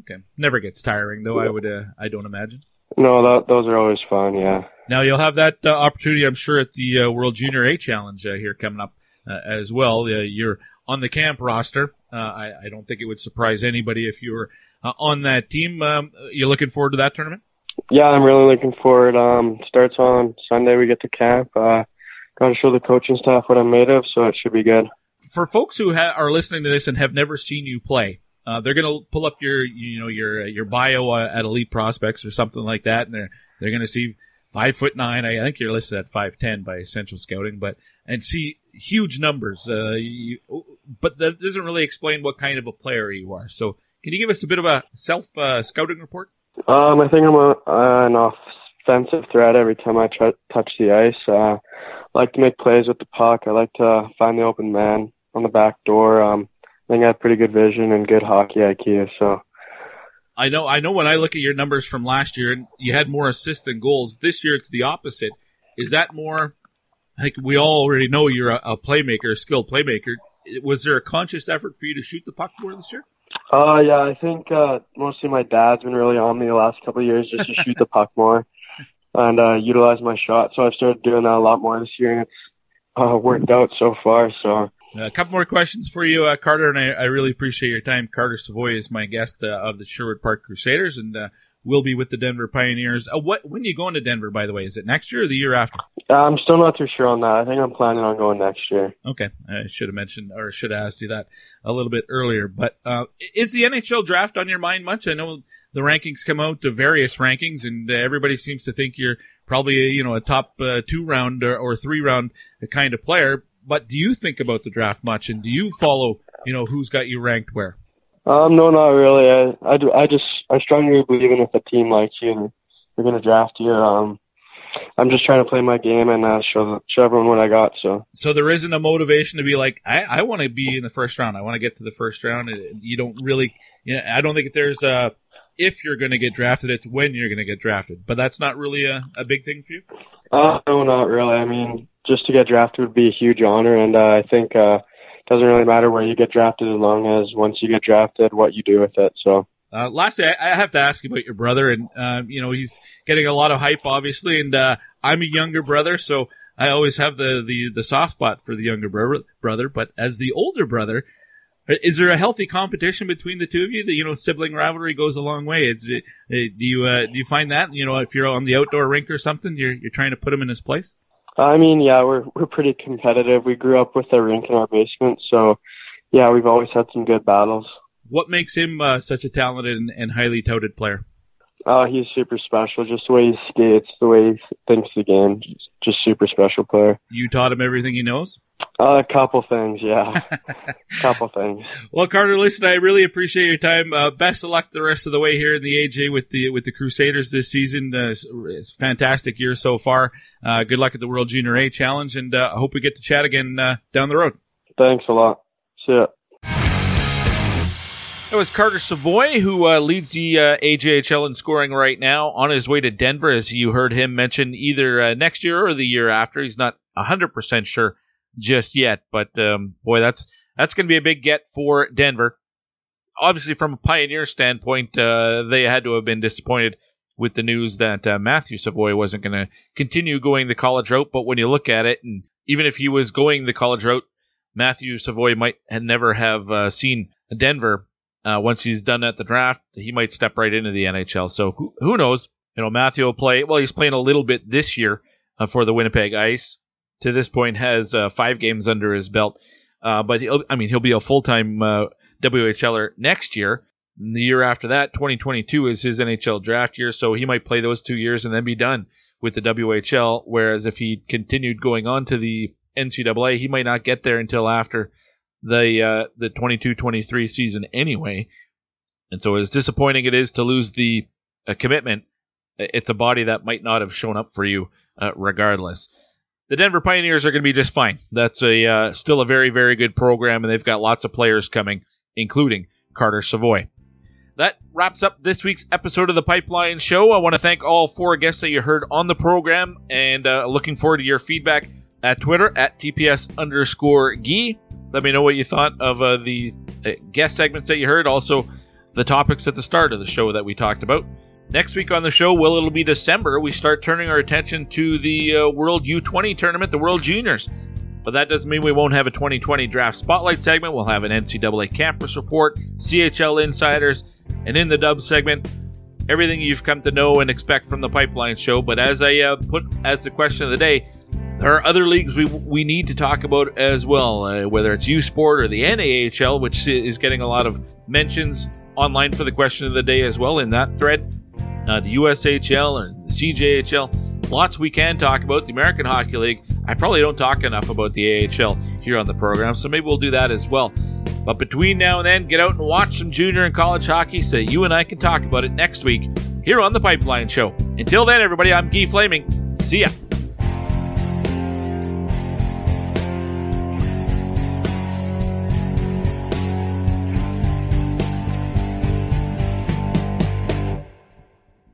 Okay. Never gets tiring, though. I would. Uh, I don't imagine. No, that, those are always fun. Yeah. Now you'll have that uh, opportunity, I'm sure, at the uh, World Junior A Challenge uh, here coming up uh, as well. Uh, you're on the camp roster. I, I, don't think it would surprise anybody if you were on that team. Um, you're looking forward to that tournament. Yeah, I'm really looking forward. Um, starts on Sunday. We get to camp. Got to show the coaching staff what I'm made of, so it should be good. For folks who ha- are listening to this and have never seen you play, uh, they're going to pull up your, you know, your your bio uh, at Elite Prospects or something like that, and they're they're going to see five foot nine. I think you're listed at five ten by Central Scouting, but and see huge numbers. Uh, you, but that doesn't really explain what kind of a player you are. So, can you give us a bit of a self uh, scouting report? Um, I think I'm a, an offensive threat every time I touch the ice. Like to make plays with the puck. I like to find the open man on the back door. Um, I think I have pretty good vision and good hockey IQ. So I know I know when I look at your numbers from last year, you had more assists than goals. This year it's the opposite. Is that more? Like we all already know you're a, a playmaker, a skilled playmaker. Was there a conscious effort for you to shoot the puck more this year? Uh, yeah, I think uh, mostly my dad's been really on me the last couple of years just to shoot the puck more and uh, utilize my shot. So I've started doing that a lot more this year, and it's uh, worked out so far. So a couple more questions for you, uh, Carter, and I, I, really appreciate your time. Carter Savoie is my guest uh, of the Sherwood Park Crusaders, and uh, will be with the Denver Pioneers. Uh, what when are you going to Denver? By the way, is it next year or the year after? Uh, I'm still not too sure on that. I think I'm planning on going next year. Okay, I should have mentioned or should have asked you that a little bit earlier. But uh, is the NHL draft on your mind much? I know the rankings come out, the various rankings, and everybody seems to think you're probably you know a top two round or, or three round kind of player but do you think about the draft much, and do you follow, you know, who's got you ranked where? Um, no, not really. I, I, do, I just, I strongly believe in if a team likes you and they're going to draft you. Um, I'm just trying to play my game and uh, show show everyone what I got. So, so there isn't a motivation to be like, I, I want to be in the first round. I want to get to the first round. You don't really, you know, I don't think there's a if you're going to get drafted, it's when you're going to get drafted. But that's not really a, a big thing for you. Uh, no, not really. I mean, just to get drafted would be a huge honor, and uh, I think uh, it doesn't really matter where you get drafted as long as once you get drafted, what you do with it. So. Uh, lastly, I, I have to ask you about your brother, and uh, you know he's getting a lot of hype, obviously, and uh, I'm a younger brother, so I always have the, the, the soft spot for the younger bro- brother, but as the older brother, is there a healthy competition between the two of you? That you know, sibling rivalry goes a long way. It's, uh, do you uh, do you find that you know if you're on the outdoor rink or something, you're you're trying to put him in his place? I mean, yeah, we're we're pretty competitive. We grew up with a rink in our basement, so yeah, we've always had some good battles. What makes him uh, such a talented and, and highly touted player? Oh, he's super special. Just the way he skates, the way he thinks the game. Just, just super special player. You taught him everything he knows. Uh, a couple things, yeah. a couple things. Well, Carter, listen, I really appreciate your time. Uh, best of luck the rest of the way here in the AJ with the with the Crusaders this season. Uh, it's fantastic year so far. Uh, good luck at the World Junior A Challenge, and uh, I hope we get to chat again uh, down the road. Thanks a lot. See ya. It was Carter Savoie, who uh, leads the uh, AJHL in scoring right now, on his way to Denver, as you heard him mention either uh, next year or the year after. He's not 100% sure just yet, but um, boy, that's that's going to be a big get for Denver. Obviously, from a Pioneer standpoint, uh, they had to have been disappointed with the news that uh, Matthew Savoie wasn't going to continue going the college route. But when you look at it, and even if he was going the college route, Matthew Savoie might have never have uh, seen Denver uh, once he's done at the draft, he might step right into the NHL. So who, who knows? You know, Matthew will play. Well, he's playing a little bit this year uh, for the Winnipeg Ice. To this point, has uh, five games under his belt. Uh, but I mean, he'll be a full time uh, WHLer next year. And the year after that, 2022 is his NHL draft year, so he might play those two years and then be done with the WHL. Whereas if he continued going on to the NCAA, he might not get there until after the uh, the 22-23 season anyway. And so as disappointing it is to lose the uh, commitment, it's a body that might not have shown up for you uh, regardless. The Denver Pioneers are going to be just fine. That's a uh, still a very very good program, and they've got lots of players coming, including Carter Savoie. That wraps up this week's episode of the Pipeline Show. I want to thank all four guests that you heard on the program, and uh, looking forward to your feedback at Twitter at TPS underscore Gee. Let me know what you thought of uh, the uh, guest segments that you heard, also the topics at the start of the show that we talked about. Next week on the show, well, it'll be December. We start turning our attention to the uh, World U20 tournament, the World Juniors. But that doesn't mean we won't have a 2020 draft spotlight segment. We'll have an NCAA campus report, CHL insiders, and in the dub segment, everything you've come to know and expect from the Pipeline Show. But as I uh, put as the question of the day, there are other leagues we we need to talk about as well, uh, whether it's U Sport or the NAHL, which is getting a lot of mentions online for the question of the day as well in that thread. Uh, the USHL and the CJHL, lots we can talk about. The American Hockey League, I probably don't talk enough about the AHL here on the program, so maybe we'll do that as well. But between now and then, get out and watch some junior and college hockey so you and I can talk about it next week here on the Pipeline Show. Until then, everybody, I'm Guy Flaming. See ya.